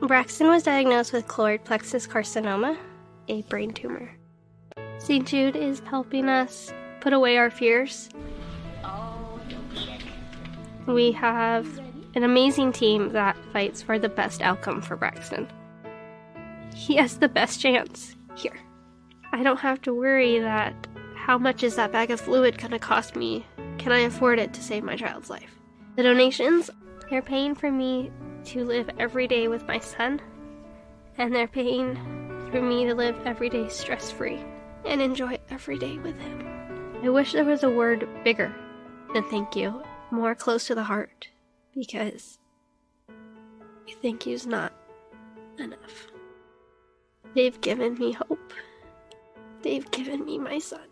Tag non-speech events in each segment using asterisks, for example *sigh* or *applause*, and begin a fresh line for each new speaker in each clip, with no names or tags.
Braxton was diagnosed with choroid plexus carcinoma, a brain tumor. St. Jude is helping us put away our fears. We have an amazing team that fights for the best outcome for Braxton. He has the best chance here. I don't have to worry that how much is that bag of fluid going to cost me? Can I afford it to save my child's life? The donations, they're paying for me to live every day with my son, and they're paying for me to live every day stress free and enjoy every day with him. I wish there was a word bigger than thank you, more close to the heart, because thank you's not enough. They've given me hope. They've given me my son.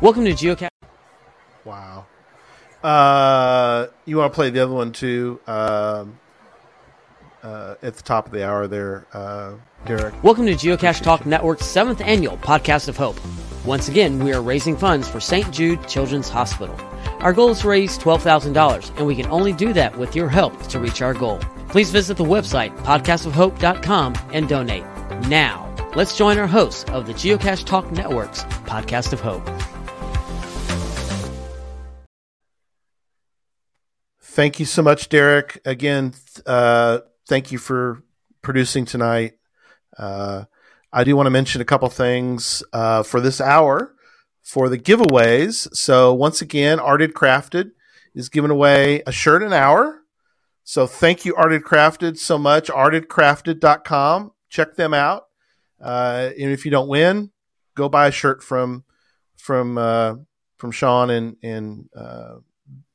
Welcome to Geocast.
Wow. Uh, you want to play the other one too? Um, uh, at the top of the hour there, uh, Derek.
Welcome to Geocache Talk Network's seventh annual podcast of hope. Once again, we are raising funds for St. Jude Children's Hospital. Our goal is to raise $12,000, and we can only do that with your help to reach our goal. Please visit the website, podcastofhope.com, and donate. Now, let's join our hosts of the Geocache Talk Network's Podcast of Hope.
Thank you so much, Derek. Again, uh, thank you for producing tonight. Uh, I do want to mention a couple things uh, for this hour for the giveaways. So once again, Arted Crafted is giving away a shirt an hour. So thank you, Arted Crafted, so much. Artedcrafted.com. Check them out. Uh, and if you don't win, go buy a shirt from from uh, from Sean and and uh,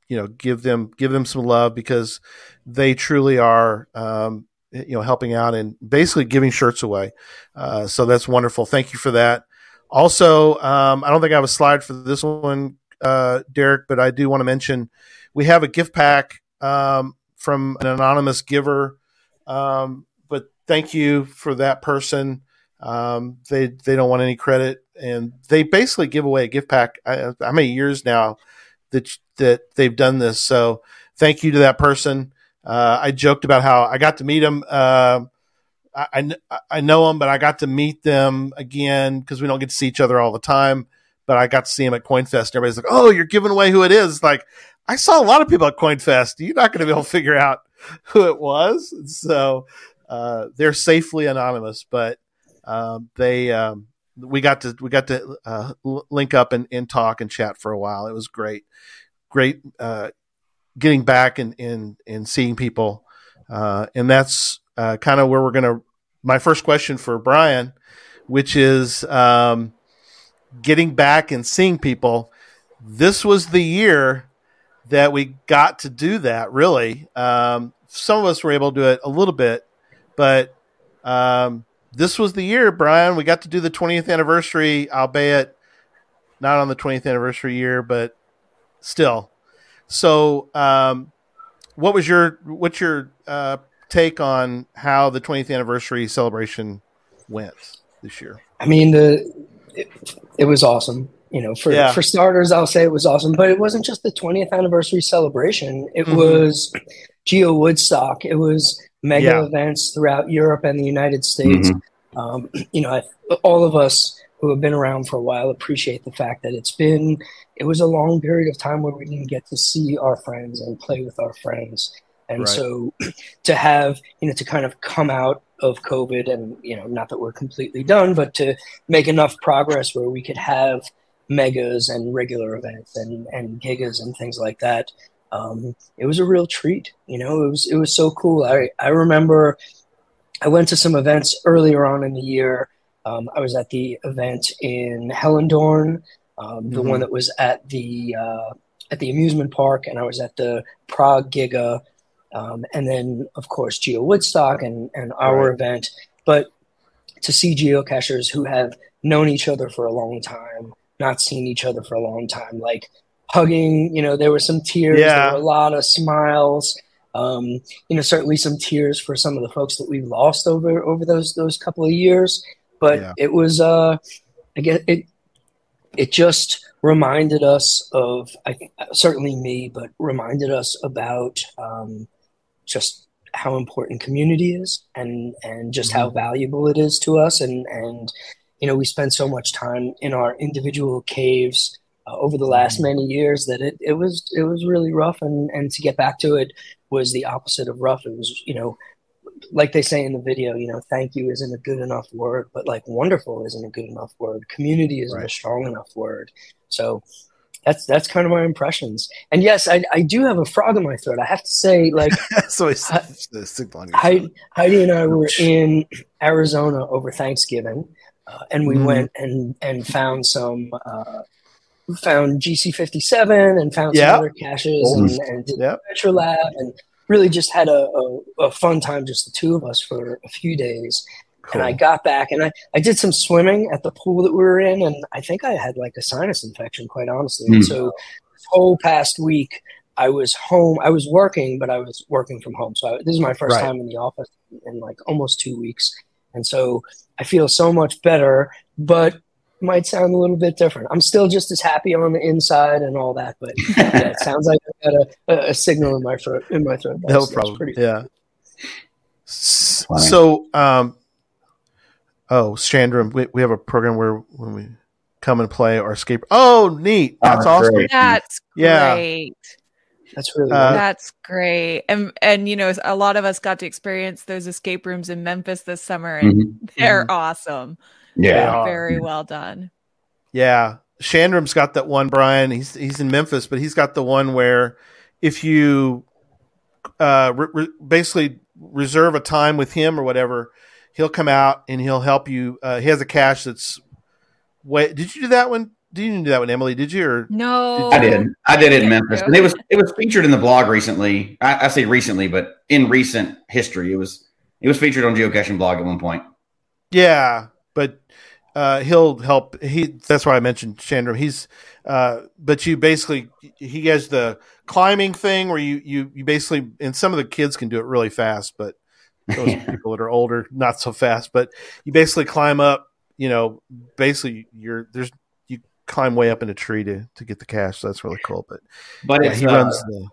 you know give them give them some love because they truly are um, you know helping out and basically giving shirts away. Uh, so that's wonderful. Thank you for that. Also, um, I don't think I have a slide for this one, uh, Derek, but I do want to mention we have a gift pack um, from an anonymous giver. Um, but thank you for that person. Um, they they don't want any credit, and they basically give away a gift pack. How many years now that that they've done this? So thank you to that person. Uh, I joked about how I got to meet him. Uh, I, I know them, but I got to meet them again because we don't get to see each other all the time. But I got to see him at CoinFest. And everybody's like, "Oh, you're giving away who it is." like I saw a lot of people at CoinFest. You're not going to be able to figure out who it was. So uh, they're safely anonymous, but um, they um, we got to we got to uh, link up and, and, talk and chat for a while. It was great, great uh, getting back and and, and seeing people, uh, and that's uh, kind of where we're to. My first question for Bryan, which is um, getting back and seeing people. This was the year that we got to do that. Really, um, some of us were able to do it a little bit, but um, this was the year, Bryan. We got to do the 20th anniversary, albeit not on the 20th anniversary year, but still. So, um, what was your what's your uh, take on how the 20th anniversary celebration went this year?
I mean, the it, it was awesome. You know, for yeah. for starters, I'll say it was awesome, but it wasn't just the 20th anniversary celebration. It mm-hmm. was Geo Woodstock. It was mega yeah. events throughout Europe and the United States. Mm-hmm. Um, you know, I, all of us who have been around for a while appreciate the fact that it's been it was a long period of time where we didn't get to see our friends and play with our friends and right. so to have, you know, to kind of come out of COVID and, you know, not that we're completely done, but to make enough progress where we could have megas and regular events and, and gigas and things like that. Um, it was a real treat. You know, it was, it was so cool. I, I remember I went to some events earlier on in the year. Um, I was at the event in Hellendoorn, um, the mm-hmm. one that was at the, uh, at the amusement park, and I was at the Prague Giga um, and then, of course, Geo Woodstock and, and our right. event. But to see geocachers who have known each other for a long time, not seen each other for a long time, like hugging, you know, there were some tears, yeah. there were a lot of smiles. Um, you know, certainly some tears for some of the folks that we've lost over over those those couple of years. But yeah. it was, uh, I guess it it just reminded us of, I certainly me, but reminded us about um, just how important community is and and just mm-hmm. how valuable it is to us and and you know we spend so much time in our individual caves uh, over the last mm-hmm. many years that it, it was it was really rough and and to get back to it was the opposite of rough it was you know like they say in the video you know thank you isn't a good enough word but like wonderful isn't a good enough word community isn't right. a strong enough word so that's that's kind of my impressions. And yes, I, I do have a frog in my throat. I have to say, like,
so it's,
Heidi, Heidi and I were in Arizona over Thanksgiving, uh, and we mm. went and and found some. Uh, found GC57 and found yep. some other caches and, and, did yep. Metro Lab and really just had a, a, a, fun time, just the two of us for a few days. Cool. And I got back and I, I did some swimming at the pool that we were in. And I think I had like a sinus infection, quite honestly. Mm. And so this whole past week, I was home. I was working, but I was working from home. So I, this is my first right. time in the office in like almost two weeks. And so I feel so much better, but might sound a little bit different. I'm still just as happy on the inside and all that, but yeah, it *laughs* sounds like I got a, a, signal in my throat. In my throat.
That's, no problem. yeah. So, um, Oh, Chandram, we, we have a program where when we come and play our escape. Oh, neat! Oh, that's, awesome.
Great. That's yeah. great.
That's really uh,
that's great. And and you know, a lot of us got to experience those escape rooms in Memphis this summer, and mm-hmm. they're mm-hmm. awesome.
Yeah,
they're very well done.
Yeah, Chandram's got that one. Bryan, he's he's in Memphis, but he's got the one where if you uh, re- re- basically reserve a time with him or whatever he'll come out and he'll help you. Uh, he has a cache that's. Wait, did you do that one? Did you do that one, Emily? Did you or
no?
Did you? I did. I did it in Memphis, and it was it was featured in the blog recently. I, I, say recently, but in recent history, it was it was featured on geocaching blog at one point.
Yeah, but uh, he'll help. He that's why I mentioned Chandra. He's uh, but you basically he has the climbing thing where you you you basically and some of the kids can do it really fast, but those *laughs* people that are older, not so fast. But you basically climb up. You know, basically you're there's you climb way up in a tree to to get the cash. So that's really cool. But
but yeah, he uh, runs the.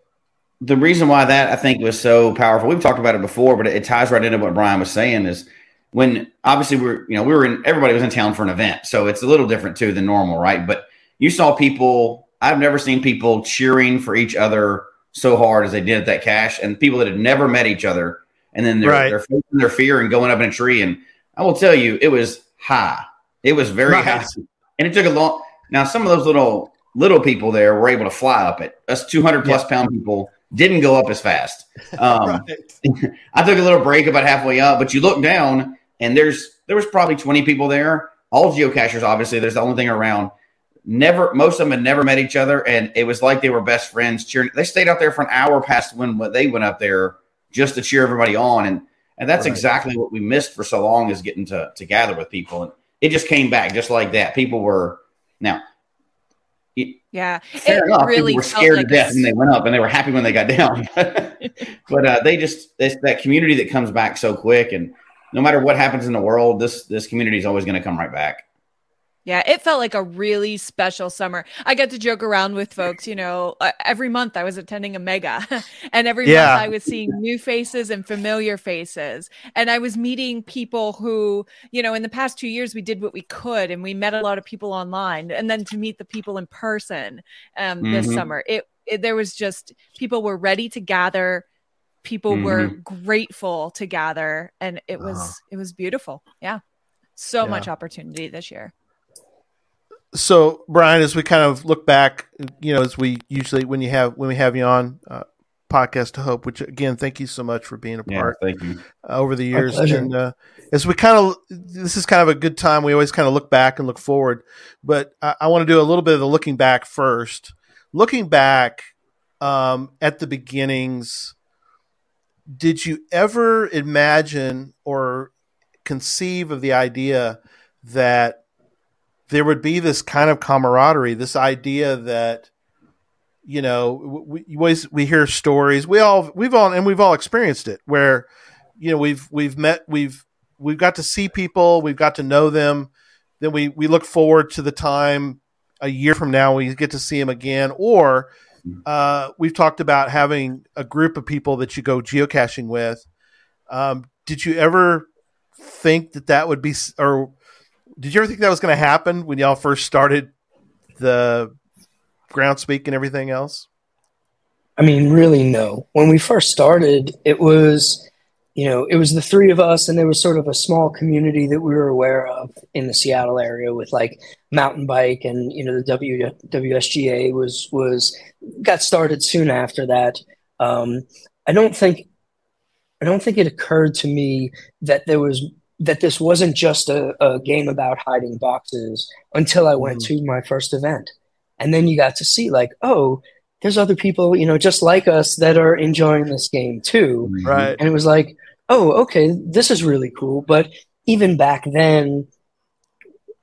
The reason why that I think was so powerful, we've talked about it before, but it ties right into what Bryan was saying is when obviously we are you know we were in everybody was in town for an event, so it's a little different too than normal, right? But you saw people. I've never seen people cheering for each other so hard as they did at that cache, and people that had never met each other and then they're, right. they're facing their fear and going up in a tree. And I will tell you, it was high. It was very right. high, and it took a long. Now, some of those little little people there were able to fly up it. Us 200 plus yeah. pound people didn't go up as fast. *laughs* Um, *laughs* I took a little break about halfway up, but you look down and there's there was probably 20 people there. All geocachers, obviously, there's the only thing around. Never, most of them had never met each other, and it was like they were best friends cheering. They stayed out there for an hour past when they went up there just to cheer everybody on. And and that's right. exactly what we missed for so long is getting to to gather with people. And it just came back just like that. People were now.
yeah,
fair enough. Really people were scared like to death when they went up, and they were happy when they got down. *laughs* but uh, they just that community that comes back so quick, and no matter what happens in the world, this this community is always going to come right back.
Yeah, it felt like a really special summer. I got to joke around with folks, you know, uh, every month I was attending a mega, *laughs* and every yeah. month I was seeing new faces and familiar faces. And I was meeting people who, you know, in the past two years we did what we could and we met a lot of people online. And then to meet the people in person um, mm-hmm. this summer, it, it, there was just people were ready to gather. People mm-hmm. were grateful to gather, and it was uh-huh. it was beautiful. Yeah, so yeah. much opportunity this year
so Bryan, as we kind of look back, you know, as we usually when you have when we have you on uh, podcast to hope, which again, thank you so much for being a part.
Yeah, thank you
uh, over the years. And uh, as we kind of, this is kind of a good time. We always kind of look back and look forward, but I, I want to do a little bit of the looking back first. Looking back um, at the beginnings, did you ever imagine or conceive of the idea that there would be this kind of camaraderie, this idea that you know we, we we hear stories. We all we've all and we've all experienced it where you know we've we've met we've we've got to see people, we've got to know them. Then we we look forward to the time a year from now we get to see them again, or uh, we've talked about having a group of people that you go geocaching with. Um, did you ever think that that would be, or did you ever think that was going to happen when y'all first started the Groundspeak and everything else?
I mean, really, no. When we first started, it was you know, it was the three of us, and there was sort of a small community that we were aware of in the Seattle area with like mountain bike, and you know, the w, WSGA was was got started soon after that. Um, I don't think, I don't think it occurred to me that there was that this wasn't just a, a game about hiding boxes until I went mm-hmm. to my first event, and then you got to see like, oh, there's other people, you know, just like us that are enjoying this game too.
Right.
And it was like, oh, okay, this is really cool. But even back then,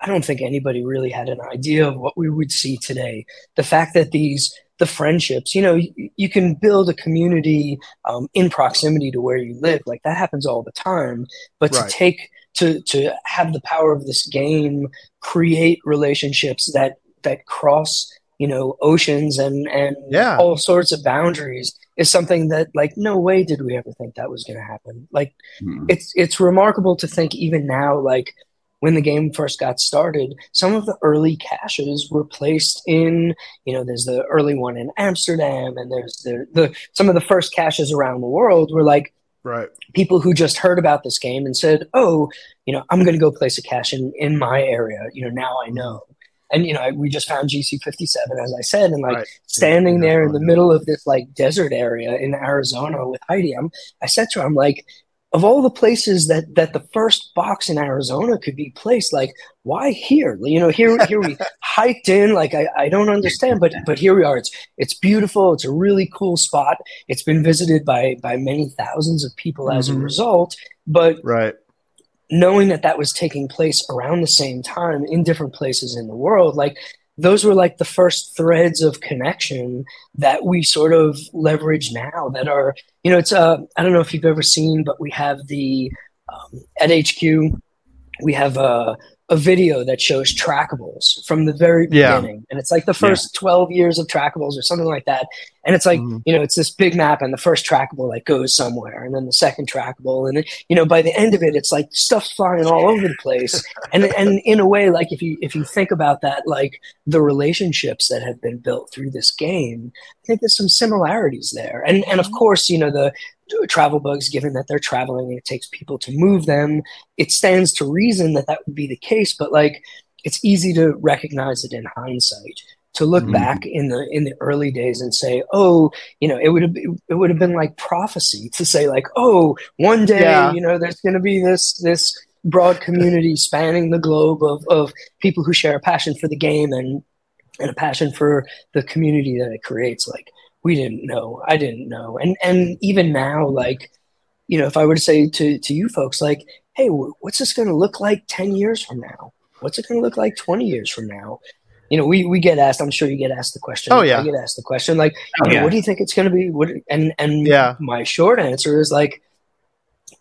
I don't think anybody really had an idea of what we would see today. The fact that these the friendships, you know, you, you can build a community um, in proximity to where you live. Like that happens all the time. But right. to take to to have the power of this game create relationships that that cross you know oceans and and
yeah.
all sorts of boundaries is something that like no way did we ever think that was going to happen like mm-hmm. it's it's remarkable to think even now like when the game first got started some of the early caches were placed in you know there's the early one in amsterdam and there's the, the some of the first caches around the world were like
right
people who just heard about this game and said oh you know i'm going to go place a cache in in my area you know now i know and you know we just found gc 57 as i said and like right. standing there in the middle of this like desert area in arizona with heidi i'm i said to her i'm like of all the places that that the first box in arizona could be placed like why here? You know here here we *laughs* hiked in like I, I don't understand but but here we are. It's it's beautiful. It's a really cool spot. It's been visited by by many thousands of people as mm-hmm. a result but
right
knowing that that was taking place around the same time in different places in the world like those were like the first threads of connection that we sort of leverage now that are you know it's uh i don't know if you've ever seen but we have the um, at hq we have a, a video that shows trackables from the very beginning yeah. and it's like the first yeah. 12 years of trackables or something like that and it's like mm-hmm. you know it's this big map and the first trackable like goes somewhere and then the second trackable and it, you know by the end of it it's like stuff's flying all over the place *laughs* and and in a way like if you if you think about that like the relationships that have been built through this game i think there's some similarities there and and of mm-hmm. course you know the travel bugs, given that they're traveling and it takes people to move them, it stands to reason that that would be the case. But like, it's easy to recognize it in hindsight. To look mm-hmm. back in the in the early days and say, oh, you know, it would have it would have been like prophecy to say like, oh, one day, yeah. you know, there's going to be this this broad community spanning the globe of of people who share a passion for the game and and a passion for the community that it creates. Like, we didn't know. I didn't know. And and even now, like, you know, if I were to say to to you folks, like, hey, what's this going to look like ten years from now? What's it going to look like twenty years from now? You know, we we get asked. I'm sure you get asked the question.
Oh yeah,
I get asked the question like, oh, yeah. what do you think it's going to be? What and and yeah, my short answer is like,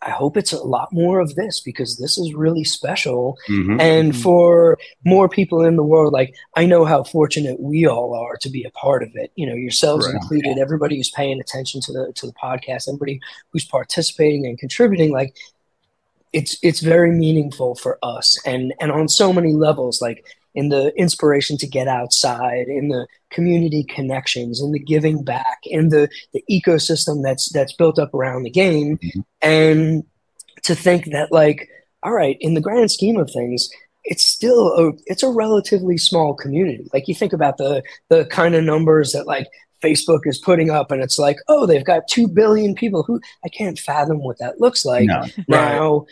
I hope it's a lot more of this because this is really special. Mm-hmm. And mm-hmm. for more people in the world, like I know how fortunate we all are to be a part of it. You know, yourselves right. included, everybody who's paying attention to the to the podcast, everybody who's participating and contributing, like it's it's very meaningful for us and and on so many levels like in the inspiration to get outside, in the community connections, in the giving back, in the, the ecosystem that's that's built up around the game. Mm-hmm. And to think that like, all right, in the grand scheme of things, it's still a it's a relatively small community. Like you think about the the kind of numbers that like Facebook is putting up, and it's like, oh, they've got two billion people. Who I can't fathom what that looks like no. now. Right.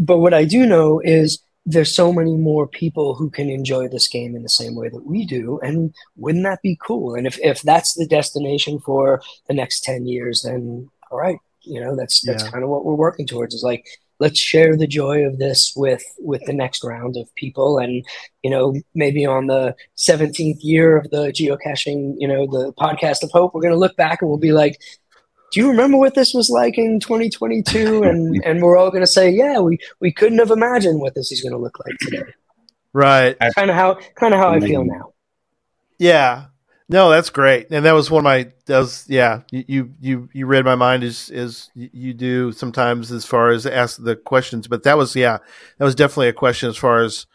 But what I do know is there's so many more people who can enjoy this game in the same way that we do and wouldn't that be cool and if, if that's the destination for the next 10 years then all right you know that's that's yeah. kind of what we're working towards is like let's share the joy of this with with the next round of people and you know maybe on the 17th year of the geocaching you know the podcast of hope we're going to look back and we'll be like do you remember what this was like in 2022? *laughs* And and we're all going to say, yeah, we we couldn't have imagined what this is going to look like today.
Right.
Kind of how kind of how I feel now.
Yeah. No, that's great, and that was one of my. That was yeah. You you you read my mind as as you do sometimes as far as ask the questions, but that was yeah. That was definitely a question as far as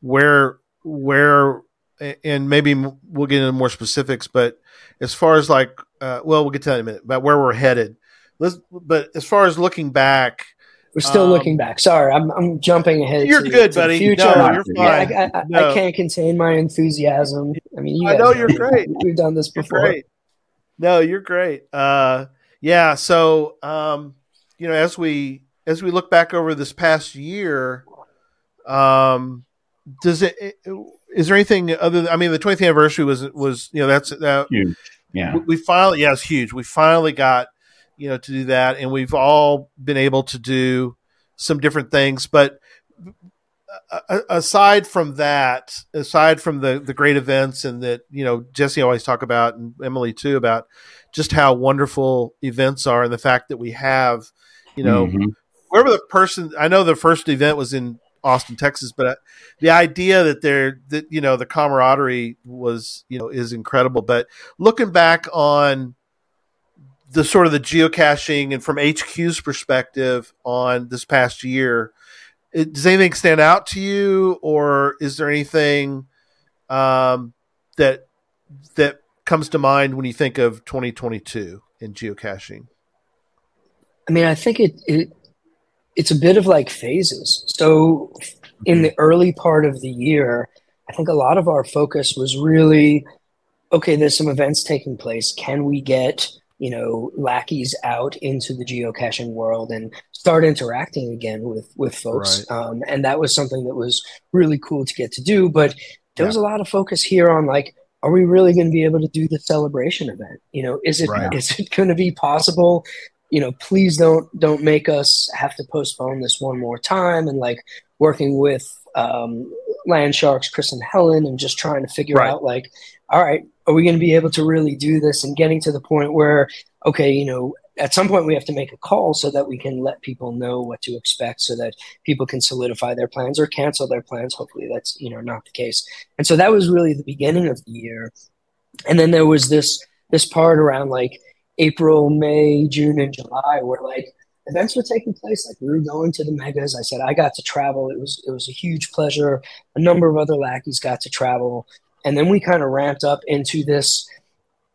where where and maybe we'll get into more specifics, but as far as like, uh, well, we'll get to that in a minute about where we're headed. Let's, but as far as looking back,
we're still um, looking back. Sorry, I'm, I'm jumping ahead.
You're
to,
good,
to
buddy.
Future.
No, you're fine.
Yeah, I, I, no. I, can't contain my enthusiasm. I mean,
I know you're great. *laughs*
We've done this before.
No, you're great. Uh, yeah. So, um, you know, as we as we look back over this past year, um, does it is there anything other than, I mean, the 20th anniversary was, was, you know, that's that
huge. Yeah.
We, we finally, yeah, it's huge. We finally got, you know, to do that. And we've all been able to do some different things. But uh, uh, uh, aside from that, aside from the, the great events and that, you know, Jesse always talk about and Emily too, about just how wonderful events are and the fact that we have, you know, mm-hmm. wherever the person, I know the first event was in Austin, Texas. But uh, the idea that they're that you know the camaraderie was you know is incredible. But looking back on the sort of the geocaching and from HQ's perspective on this past year, it, does anything stand out to you, or is there anything um, that that comes to mind when you think of 2022 in geocaching?
I mean, I think it, it it's a bit of like phases. So in the early part of the year, I think a lot of our focus was really okay, there's some events taking place. Can we get, you know, lackeys out into the geocaching world and start interacting again with with folks? Right. Um, and that was something that was really cool to get to do. But there yeah. was a lot of focus here on like, are we really going to be able to do the celebration event? You know, is it right. is it going to be possible you know, please don't don't make us have to postpone this one more time. And like working with um, Land Sharks, Chris and Helen, and just trying to figure right. out like, all right, are we going to be able to really do this? And getting to the point where, okay, you know, at some point we have to make a call so that we can let people know what to expect so that people can solidify their plans or cancel their plans hopefully that's you know not the case and so that was really the beginning of the year and then there was this this part around like April, May, June, and July, where like events were taking place. Like we were going to the megas. I said I got to travel. It was it was a huge pleasure. A number of other lackeys got to travel, and then we kind of ramped up into this.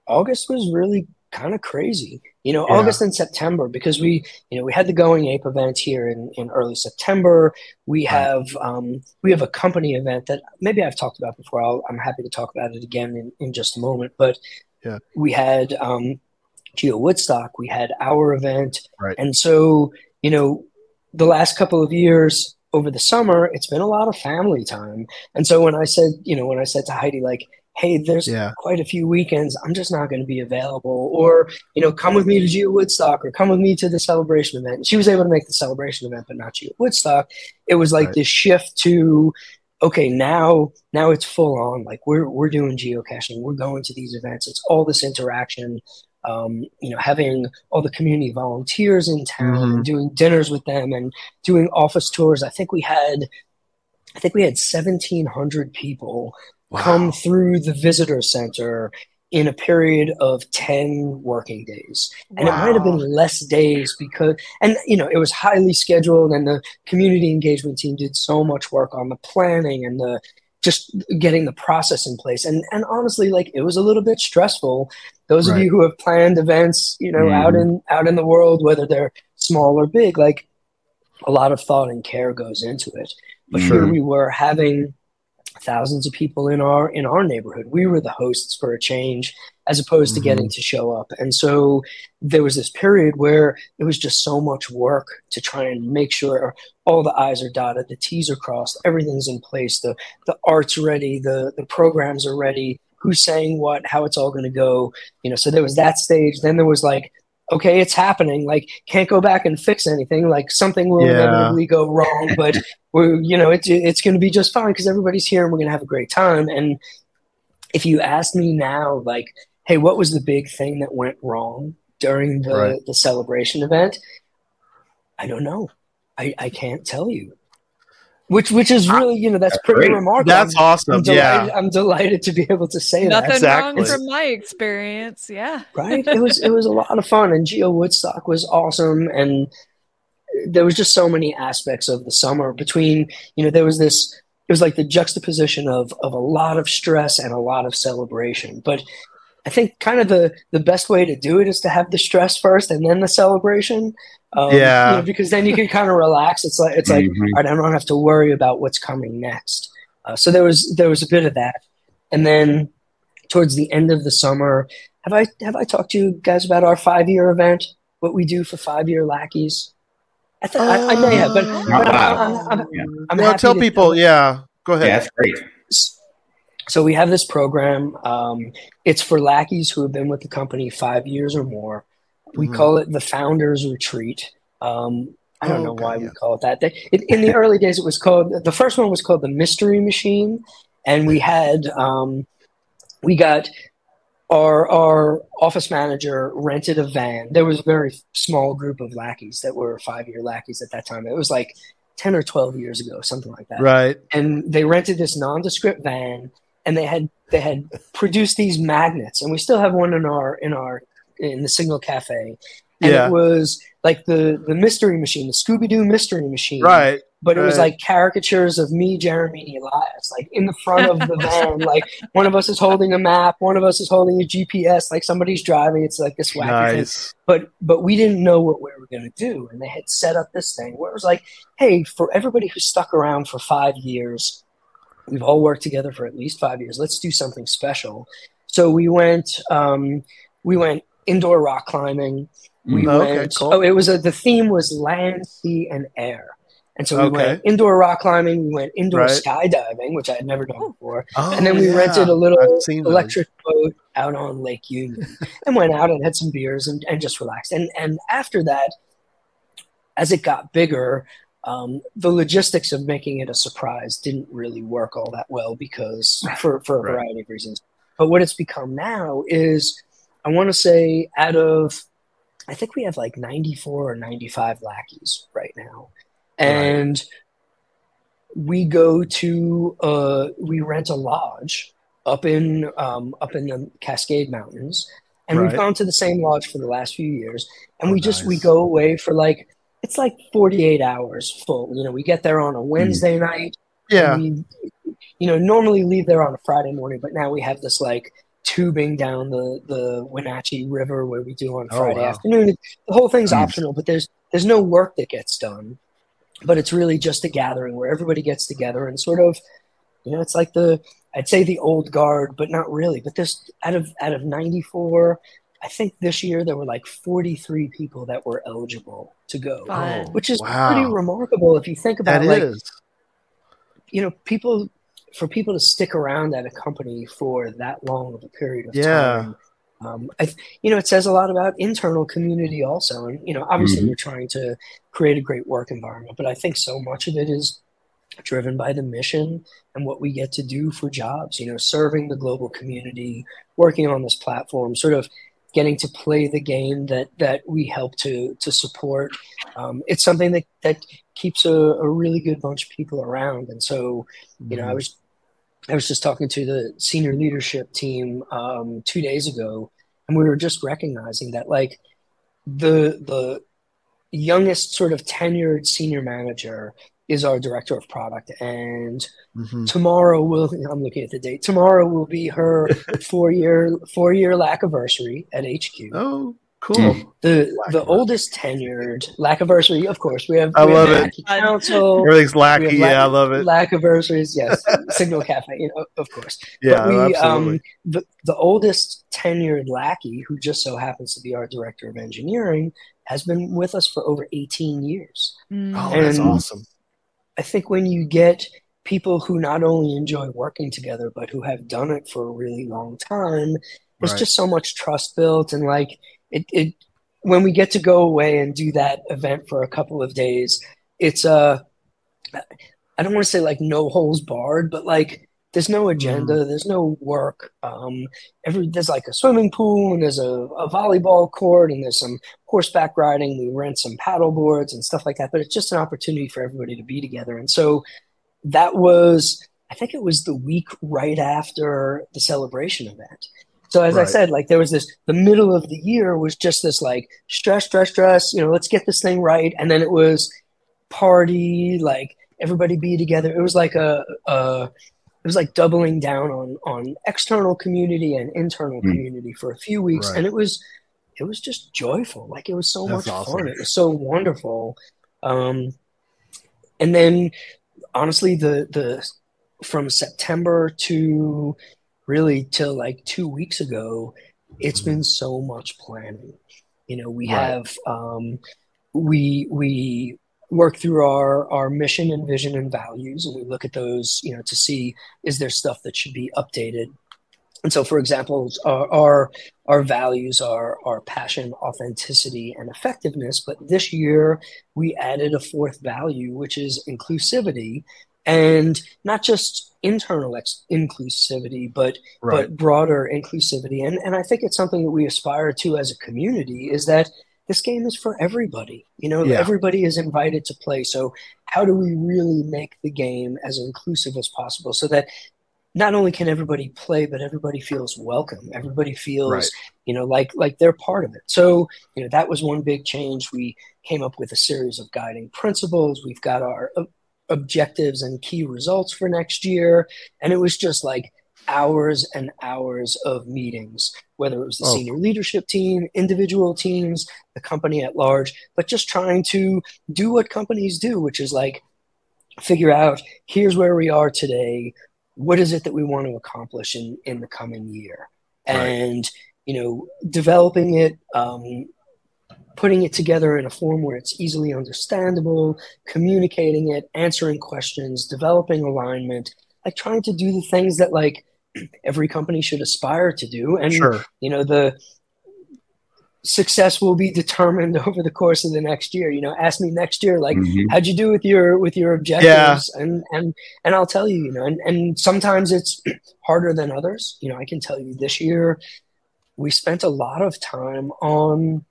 August was really kind of crazy, you know, yeah. August and September because we, you know, we had the Going Ape event here in, in early September. We have um, we have a company event that maybe I've talked about before. i am happy to talk about it again in, in just a moment. But yeah. we had um, Geo Woodstock, we had our event.
Right.
And so, you know, the last couple of years over the summer, it's been a lot of family time. And so when I said, you know, when I said to Heidi, like, hey, there's yeah. quite a few weekends I'm just not going to be available, or, you know, come with me to Geo Woodstock or come with me to the celebration event. And she was able to make the celebration event, but not Geo Woodstock. It was like right. this shift to, okay, now now it's full on. Like we're we're doing geocaching. We're going to these events. It's all this interaction um, you know, having all the community volunteers in town mm-hmm. and doing dinners with them and doing office tours. I think we had, I think we had 1,700 people wow. come through the visitor center in a period of 10 working days. And wow. it might have been less days because, and you know, it was highly scheduled and the community engagement team did so much work on the planning and the, just getting the process in place. And, and honestly, like it was a little bit stressful those right. of you who have planned events, you know, mm-hmm. out in out in the world, whether they're small or big, like a lot of thought and care goes into it. But sure. here we were having thousands of people in our in our neighborhood. We were the hosts for a change as opposed mm-hmm. to getting to show up. And so there was this period where it was just so much work to try and make sure all the I's are dotted, the T's are crossed, everything's in place, the the art's ready, the the programs are ready, who's saying what, how it's all going to go. You know, so there was that stage. Then there was like, okay, it's happening. Like, can't go back and fix anything. Like, something will yeah. inevitably go wrong, but we're, you know, it's it's going to be just fine because everybody's here and we're going to have a great time. And if you ask me now, like, hey, what was the big thing that went wrong during the right. the celebration event? I don't know. I, I can't tell you. Which which is ah, really you know that's pretty Great. remarkable.
That's awesome.
I'm
delighted,
yeah, I'm delighted to be able to say
Nothing
that.
Nothing wrong from my experience. Yeah,
right. It was it was a lot of fun, and Geo Woodstock was awesome, and there was just so many aspects of the summer between you know there was this it was like the juxtaposition of of a lot of stress and a lot of celebration but i think kind of the the best way to do it is to have the stress first and then the celebration
um, yeah
you know, because then you can kind of relax it's like it's like mm-hmm. i don't have to worry about what's coming next uh, so there was there was a bit of that and then towards the end of the summer have i have i talked to you guys about our five year event what we do for five year lackeys I, th- I, I, may have, but, but I'm, I'm, I'm, yeah. I'm
well, tell people. yeah, go ahead.
Yeah, that's great.
So we have this program. Um, it's for lackeys who have been with the company five years or more. We mm-hmm. call it the Founders Retreat. Um, I don't oh, know why we call it that. They, it, in the early days, it was called the first one was called the Mystery Machine, and we had um, we got our our office manager rented a van. There was a very small group of lackeys that were five year lackeys at that time. It was like ten or twelve years ago, something like that.
Right.
And they rented this nondescript van, and they had they had produced these magnets, and we still have one in our in our in the Signal Cafe. And yeah. it was like the the mystery machine, the Scooby Doo mystery machine.
Right
but it was like caricatures of me, Jeremy, and Elias, like in the front of the van. *laughs* like one of us is holding a map, one of us is holding a GPS, like somebody's driving. It's like this wacky nice. thing. But but we didn't know what we were going to do, and they had set up this thing where it was like, hey, for everybody who stuck around for five years, we've all worked together for at least five years. Let's do something special. So we went. Um, we went indoor rock climbing. We mm, okay, went. Cool. Oh, it was a, the theme was land, sea, and air. And so we okay. went indoor rock climbing, we went indoor right. skydiving, which I had never done oh. before. Oh, and then we yeah. rented a little electric boat out on Lake Union *laughs* and went out and had some beers and, and just relaxed. And and after that, as it got bigger, um, the logistics of making it a surprise didn't really work all that well because for, for a right. variety of reasons. But what it's become now is I want to say out of I think we have like 94 or 95 lackeys right now and right. we go to uh, we rent a lodge up in um, up in the Cascade Mountains, and right. we've gone to the same lodge for the last few years, and oh, we just nice. we go away for like it's like 48 hours full you know we get there on a wednesday mm. night
yeah
we, you know normally leave there on a friday morning but now we have this like tubing down the the wenatchee river where we do on oh, friday wow. afternoon the whole thing's optional but there's there's no work that gets done but it's really just a gathering where everybody gets together and sort of you know it's like the i'd say the old guard but not really but this out of out of 94 i think this year there were like 43 people that were eligible to go oh, which is oh, wow. pretty remarkable if you think about
that
like
is.
you know people for people to stick around at a company for that long of a period of
yeah.
time um, I, you know, it says a lot about internal community also, and you know, obviously mm-hmm. we're trying to create a great work environment, but I think so much of it is driven by the mission and what we get to do for jobs. You know, serving the global community, working on this platform, sort of getting to play the game that that we help to to support. Um, it's something that that keeps a, a, really good bunch of people around, and so you know, I mm-hmm. was I was just talking to the senior leadership team um, two days ago, and we were just recognizing that like the the youngest sort of tenured senior manager is our director of product, and mm-hmm. tomorrow will I'm looking at the date. Tomorrow will be her *laughs* four year four year lack anniversary at HQ.
Oh, Cool.
The the oldest tenured anniversary, of course. We have.
I
we
love
have
it.
Council.
Everything's lackey. Yeah, I love it.
anniversaries, yes. *laughs* Signal Cafe, you know, of course.
Yeah,
but we,
absolutely. Um,
the, the oldest tenured lackey, who just so happens to be our director of engineering, has been with us for over 18 years.
Mm. Oh, and that's awesome.
I think when you get people who not only enjoy working together, but who have done it for a really long time, there's right. just so much trust built and like it, it when we get to go away and do that event for a couple of days, it's a uh, I don't want to say like no holes barred, but like there's no agenda, mm. there's no work. Um, every there's like a swimming pool and there's a, a, volleyball court and there's some horseback riding. We rent some paddle boards and stuff like that. But it's just an opportunity for everybody to be together. And so that was I think it was the week right after the celebration event. So as right. I said, like there was this the middle of the year was just this like stress, stress, stress, you know, let's get this thing right. And then it was party, like everybody be together. It was like a, a it was like doubling down on on external community and internal mm. community for a few weeks. Right. And it was it was just joyful. Like it was so That's much awesome. fun. It was so wonderful. Um and then honestly the the from September to really till like two weeks ago, it's mm-hmm. been so much planning. You know, we right. have um, we we work through our our mission and vision and values, and we look at those. You know, to see is there stuff that should be updated. And so, for example, our our, our values are our passion, authenticity, and effectiveness. But this year, we added a fourth value, which is inclusivity, and not just internal ex- inclusivity, but right. but broader inclusivity. And and I think it's something that we aspire to as a community is that this game is for everybody. You know, yeah. everybody is invited to play. So how do we really make the game as inclusive as possible so that not only can everybody play, but everybody feels welcome. Everybody feels, right. you know, like like they're part of it. So, you know, that was one big change. We came up with a series of guiding principles. We've got our objectives and key results for next year. And it was just like hours and hours of meetings, whether it was the oh. senior leadership team, individual teams, the company at large, but just trying to do what companies do, which is like figure out here's where we are today. What is it that we want to accomplish in, in the coming year? Right. And, you know, developing it, um, putting it together in a form where it's easily understandable, communicating it, answering questions, developing alignment, like trying to do the things that like *clears throat* every company should aspire to do. And sure. you know, the success will be determined *laughs* over the course of the next year. You know, ask me next year, like, mm-hmm. how'd you do with your with your objectives? Yeah. And and and I'll tell you, you know, and, and sometimes it's *clears throat* harder than others. You know, I can tell you this year we spent a lot of time on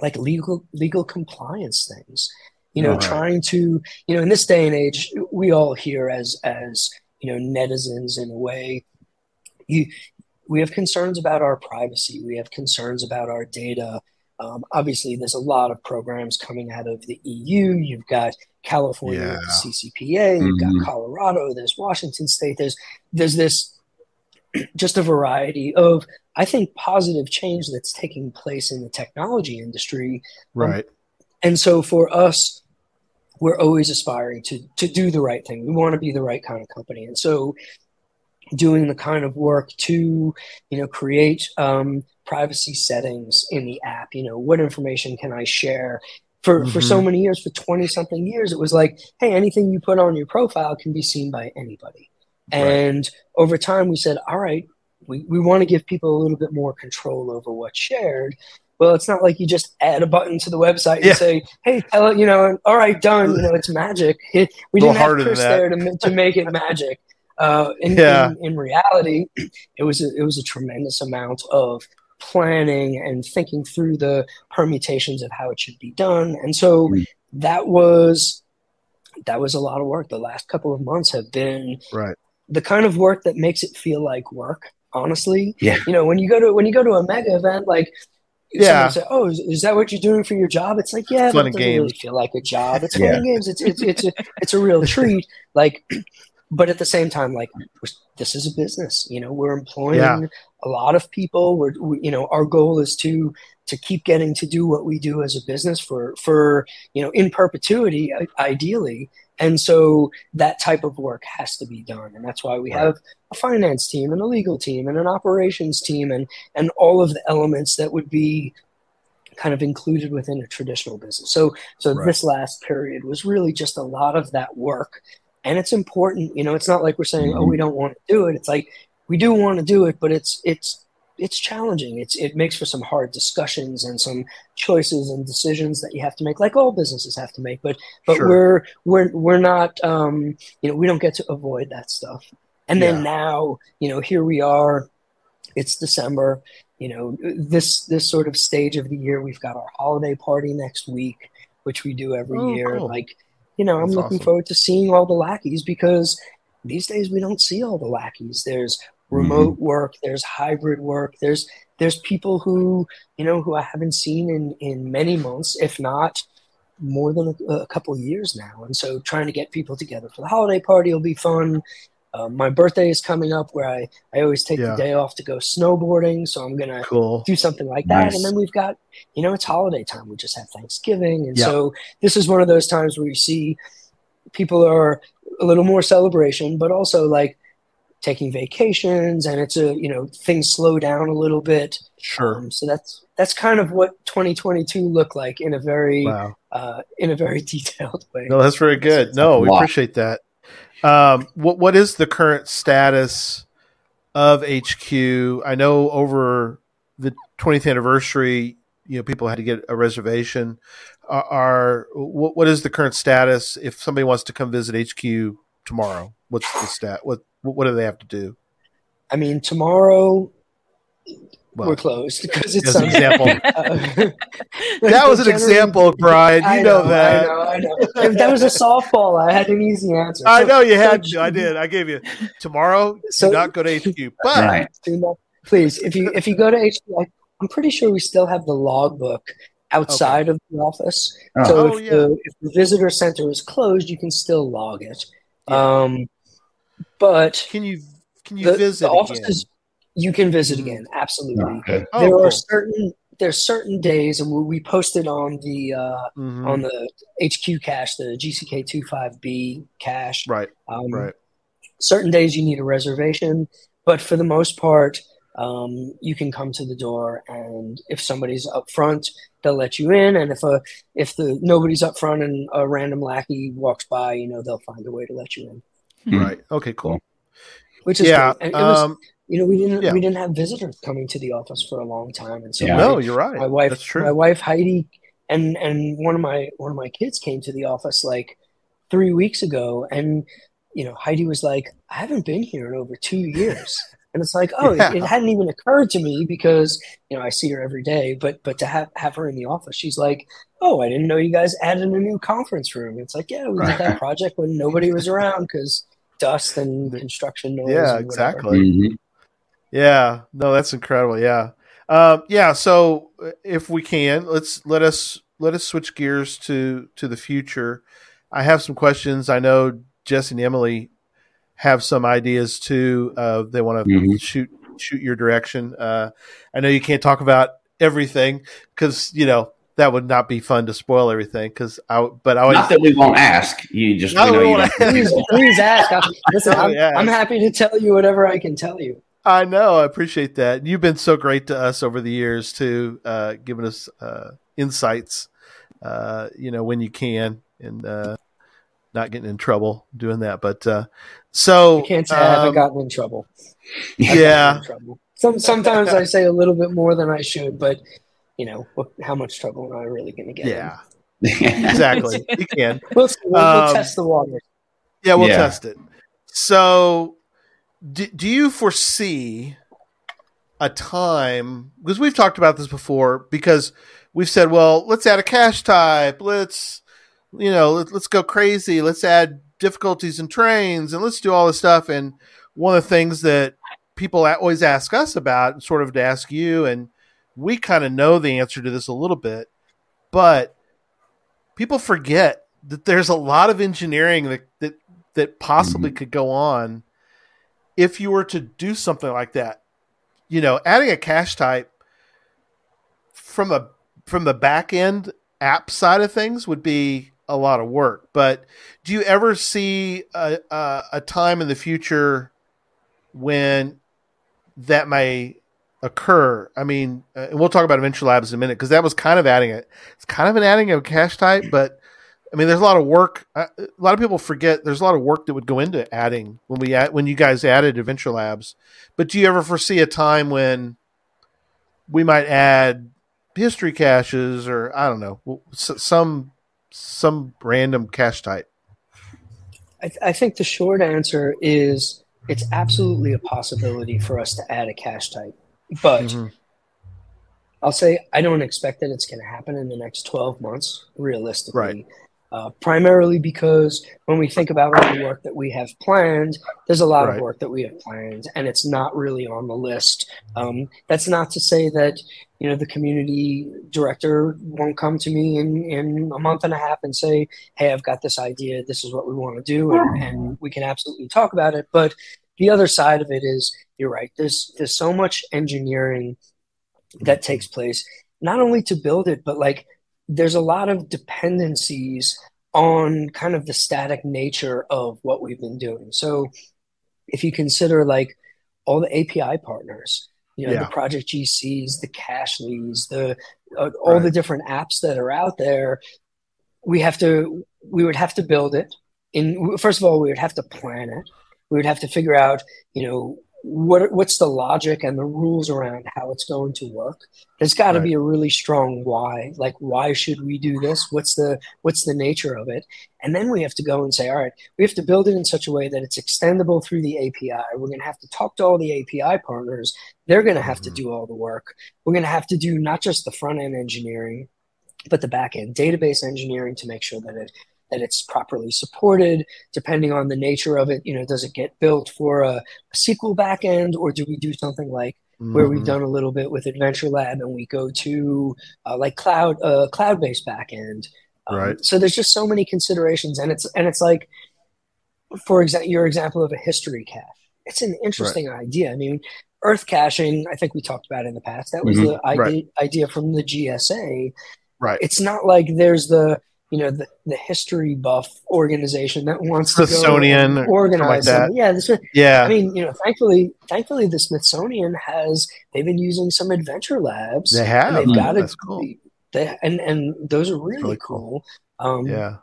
like legal legal compliance things you know right. trying to you know in this day and age we all hear as as you know netizens in a way. You we have concerns about our privacy. We have concerns about our data. Um, obviously there's a lot of programs coming out of the eu you've got california yeah. the ccpa you've mm-hmm. got colorado. There's washington state. There's there's this *clears throat* just a variety of I think positive change that's taking place in the technology industry.
Um, right. Um,
and so for us, we're always aspiring to to do the right thing. We want to be the right kind of company. And so doing the kind of work to, you know, create um, privacy settings in the app, you know, what information can I share? For, mm-hmm. for so mm-hmm. many years, for 20 something years, it was like, hey, anything you put on your profile can be seen by anybody. And right. over time, we said, all right, we, we want to give people a little bit more control over what's shared. Well, it's not like you just add a button to the website yeah. and say, "Hey, tell it," you know, "All right, done." You know, it's magic. *laughs* We didn't have Chris there to to make it magic. *laughs* Uh, in, yeah. in, in reality, it was a, it was a tremendous amount of planning and thinking through the permutations of how it should be done, and so mm. that was that was a lot of work. The last couple of months have been
right
the kind of work that makes it feel like work honestly.
Yeah.
You know when you go to when you go to a mega event like yeah. say, oh is, is, that what you're doing for your job? It's like yeah it doesn't really feel like a job. It's *laughs* yeah. fun games. It's it's it's a, it's a real treat. Like *clears throat* but at the same time like this is a business you know we're employing yeah. A lot of people we're we, you know our goal is to to keep getting to do what we do as a business for for you know in perpetuity ideally and so that type of work has to be done. And that's why we right. have a finance team and a legal team and an operations team and, and all of the elements that would be kind of included within a traditional business. So, so right. this last period was really just a lot of that work. And it's important, you know, it's not like we're saying, mm-hmm. oh, we don't want to do it. It's like we do want to do it, but it's, it's, it's challenging. It's it makes for some hard discussions and some choices and decisions that you have to make, like all businesses have to make. But but sure. we're we're we're not um, you know we don't get to avoid that stuff. And then now you know here we are, it's December. You know this this sort of stage of the year, we've got our holiday party next week, which we do every oh, year. Cool. Like you know, I'm looking awesome. forward to seeing all the lackeys because these days we don't see all the lackeys. There's remote mm-hmm. work, there's hybrid work, there's there's people who you know who I haven't seen in in many months, if not more than a, a couple years now. And so trying to get people together for the holiday party will be fun. Uh, my birthday is coming up where I, I always take yeah. the day off to go snowboarding. So I'm going to
cool.
do something like that. Nice. And then we've got, you know, it's holiday time. We just have Thanksgiving. And yeah. so this is one of those times where you see people are a little more celebration, but also like taking vacations and it's a, you know, things slow down a little bit.
Sure. Um,
so that's, that's kind of what 2022 looked like in a very, wow. uh, in a very *laughs* detailed way.
No, that's very good. No, we appreciate that. Um, what what is the current status of HQ? I know over the 20th anniversary, you know, people had to get a reservation. Are, are what, what is the current status if somebody wants to come visit HQ tomorrow? What's the stat? What what do they have to do?
I mean, tomorrow well, we're closed because it's
an example. *laughs* Uh, that was an example, Bryan. You know, know, that.
I know, I know. If that was a softball, I had an easy answer.
I know you had to. I did. I gave you tomorrow. So, do not go to HQ, but right.
please, if you if you go to HQ, I, am pretty sure we still have the logbook outside okay. of the office. Oh. So oh, if, yeah. the, if the visitor center is closed, you can still log it. Yeah. Um, but
can you can you the, visit the office again?
you can visit mm-hmm. again. Absolutely. Okay. Oh, there cool. are certain there's certain days, and we posted on the uh, mm-hmm. on the HQ cache, the GCK 25B cache.
Right. Um, right.
Certain days you need a reservation, but for the most part, um, you can come to the door, and if somebody's up front, they'll let you in. And if a if the nobody's up front and a random lackey walks by, you know they'll find a way to let you
in. Right. Okay. Cool.
Which is yeah. It was, um, you know, we didn't yeah. we didn't have visitors coming to the office for a long time, and so
yeah. no, you're right.
My wife,
That's true.
my wife Heidi, and and one of my one of my kids came to the office like three weeks ago, and you know, Heidi was like, "I haven't been here in over two years." *laughs* And it's like, oh, yeah. it, it, hadn't even occurred to me because you know I see her every day. But but to have have her in the office, she's like, oh, I didn't know you guys added a new conference room. It's like, yeah, we did that *laughs* project when nobody was around because dust and construction noise.
Yeah, exactly. Mm-hmm. Yeah, no, that's incredible. Yeah, um, yeah. So uh, if we can, let's let us let us switch gears to to the future. I have some questions. I know Jesse and Emily have some ideas too. Uh, they want to mm-hmm. shoot shoot your direction. Uh, I know you can't talk about everything because you know that would not be fun to spoil everything because I but I always,
not that we won't ask you just you
know, you please, please ask *laughs* listen I'm, I'm, happy to tell you whatever I can tell you
I know. I appreciate that. You've been so great to us over the years too, uh, giving us uh, insights. Uh, you know when you can and uh, not getting in trouble doing that. But uh, so
I can't say um, I haven't um, gotten in trouble.
yeah. In trouble.
Some sometimes I say a little bit more than I should, but you know how much trouble am I really going to get?
Yeah. *laughs* exactly. You can. *laughs*
We'll, we'll, um, we'll test the water.
Yeah, we'll yeah. test it. So do, do you foresee a time because we've talked about this before because we've said well let's add a cache type let's you know let, us go crazy let's add difficulties in trains and let's do all this stuff and one of the things that people always ask us about sort of to ask you and we kind of know the answer to this a little bit but people forget that there's a lot of engineering that that, that possibly mm-hmm. could go on if you were to do something like that, you know, adding a cache type from a from the back end app side of things would be a lot of work. But do you ever see a, a, a time in the future when that may occur? I mean, uh, and we'll talk about Adventure Labs in a minute because that was kind of adding it. It's kind of an adding of cache type, but I mean, there's a lot of work. Uh, a lot of people forget there's a lot of work that would go into adding when we add, when you guys added Adventure Labs. But do you ever foresee a time when we might add history caches or I don't know some some random cache type?
I, th- I think the short answer is it's absolutely a possibility for us to add a cache type, but. Mm-hmm. I'll say I don't expect that it's going to happen in the next 12 months, realistically.
Right
Uh, primarily because when we think about all the work that we have planned, there's a lot right. of work that we have planned, and it's not really on the list. Um, that's not to say that you know the community director won't come to me in, in a month and a half and say, "Hey, I've got this idea. This is what we want to do," and, and we can absolutely talk about it. But the other side of it is, you're right. There's there's so much engineering that takes place, not only to build it, but like there's a lot of dependencies on kind of the static nature of what we've been doing. So if you consider like all the API partners, you know, yeah. the Project GCs, the Cachly's, the uh, all right. the different apps that are out there, we have to we would have to build it. In first of all, we would have to plan it. We would have to figure out, you know, what what's the logic and the rules around how it's going to work? There's got to right. be a really strong why like why should we do this? What's the what's the nature of it? And then we have to go and say all right we have to build it in such a way that it's extendable through the api we're going to have to talk to all the api partners. They're going to have mm-hmm. to do all the work. We're going to have to do not just the front end engineering but the back end database engineering to make sure that it that it's properly supported depending on the nature of it you know does it get built for a, a sql backend or do we do something like mm-hmm. where we've mm-hmm. done a little bit with adventure lab and we go to uh, like cloud uh, cloud based backend um, right so there's just so many considerations and it's and it's like for example your example of a history cache it's an interesting right. idea i mean earth caching i think we talked about in the past that was mm-hmm. the idea, right. idea from the gsa
right
it's not like there's the you know the, the history buff organization that wants
Smithsonian
to organize
like that.
Yeah, this, yeah. I mean, you know, thankfully, thankfully, the Smithsonian has they've been using some adventure labs.
They have.
They've got it. Cool. They, and and those are really, really cool.
cool. Um, yeah.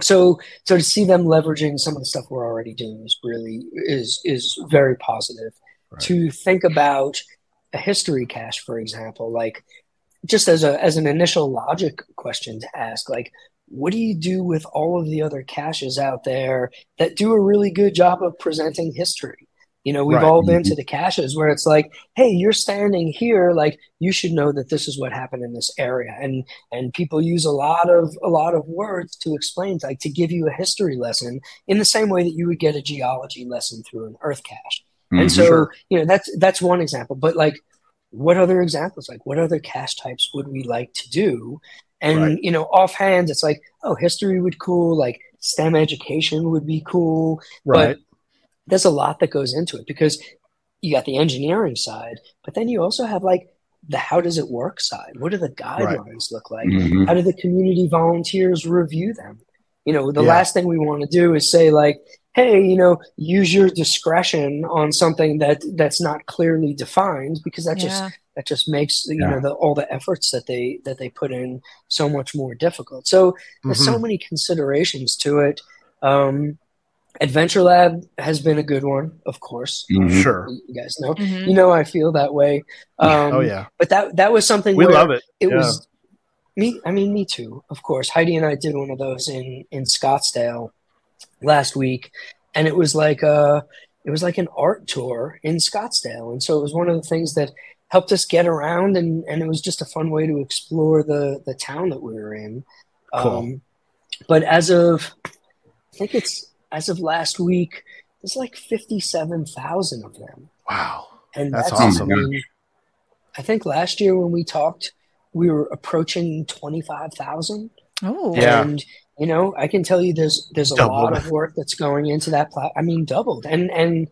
So so to see them leveraging some of the stuff we're already doing is really is is very positive. Right. To think about a history cache, for example, like just as a as an initial logic question to ask, like what do you do with all of the other caches out there that do a really good job of presenting history? You know, we've right. all been to mm-hmm. the caches where it's like, hey, you're standing here, like you should know that this is what happened in this area. And and people use a lot of a lot of words to explain, like to give you a history lesson in the same way that you would get a geology lesson through an earth cache. Mm-hmm. And so, sure. you know, that's that's one example. But like what other examples like what other cache types would we like to do and right. you know, offhand, it's like, oh, history would cool, like STEM education would be cool. Right. But there's a lot that goes into it because you got the engineering side, but then you also have like the how does it work side. What do the guidelines right. look like? Mm-hmm. How do the community volunteers review them? You know, the yeah. last thing we want to do is say like, hey, you know, use your discretion on something that that's not clearly defined because that yeah. just that just makes you yeah. know the, all the efforts that they that they put in so much more difficult so there's mm-hmm. so many considerations to it um, adventure lab has been a good one of course
mm-hmm. sure
you guys know mm-hmm. you know i feel that way um,
oh yeah
but that that was something
we love it
it yeah. was me i mean me too of course heidi and i did one of those in in scottsdale last week and it was like a it was like an art tour in Scottsdale. And so it was one of the things that helped us get around and, and it was just a fun way to explore the, the town that we were in. Cool. Um, but as of, I think it's as of last week, there's like 57,000 of them.
Wow.
And that's, that's awesome. I, mean, I think last year when we talked, we were approaching 25,000.
Oh,
yeah.
And, you know, I can tell you there's, there's a doubled. lot of work that's going into that. Plat- I mean, doubled. And, and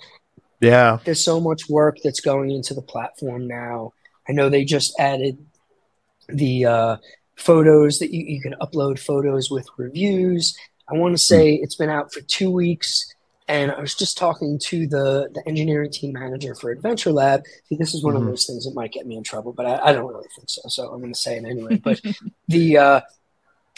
yeah.
There's so much work that's going into the platform now. I know they just added the uh, photos that you, you can upload photos with reviews. I want to say it's been out for two weeks. And I was just talking to the, the engineering team manager for Adventure Lab. See, this is one mm-hmm. of those things that might get me in trouble, but I, I don't really think so. So I'm going to say it anyway. But *laughs* the uh,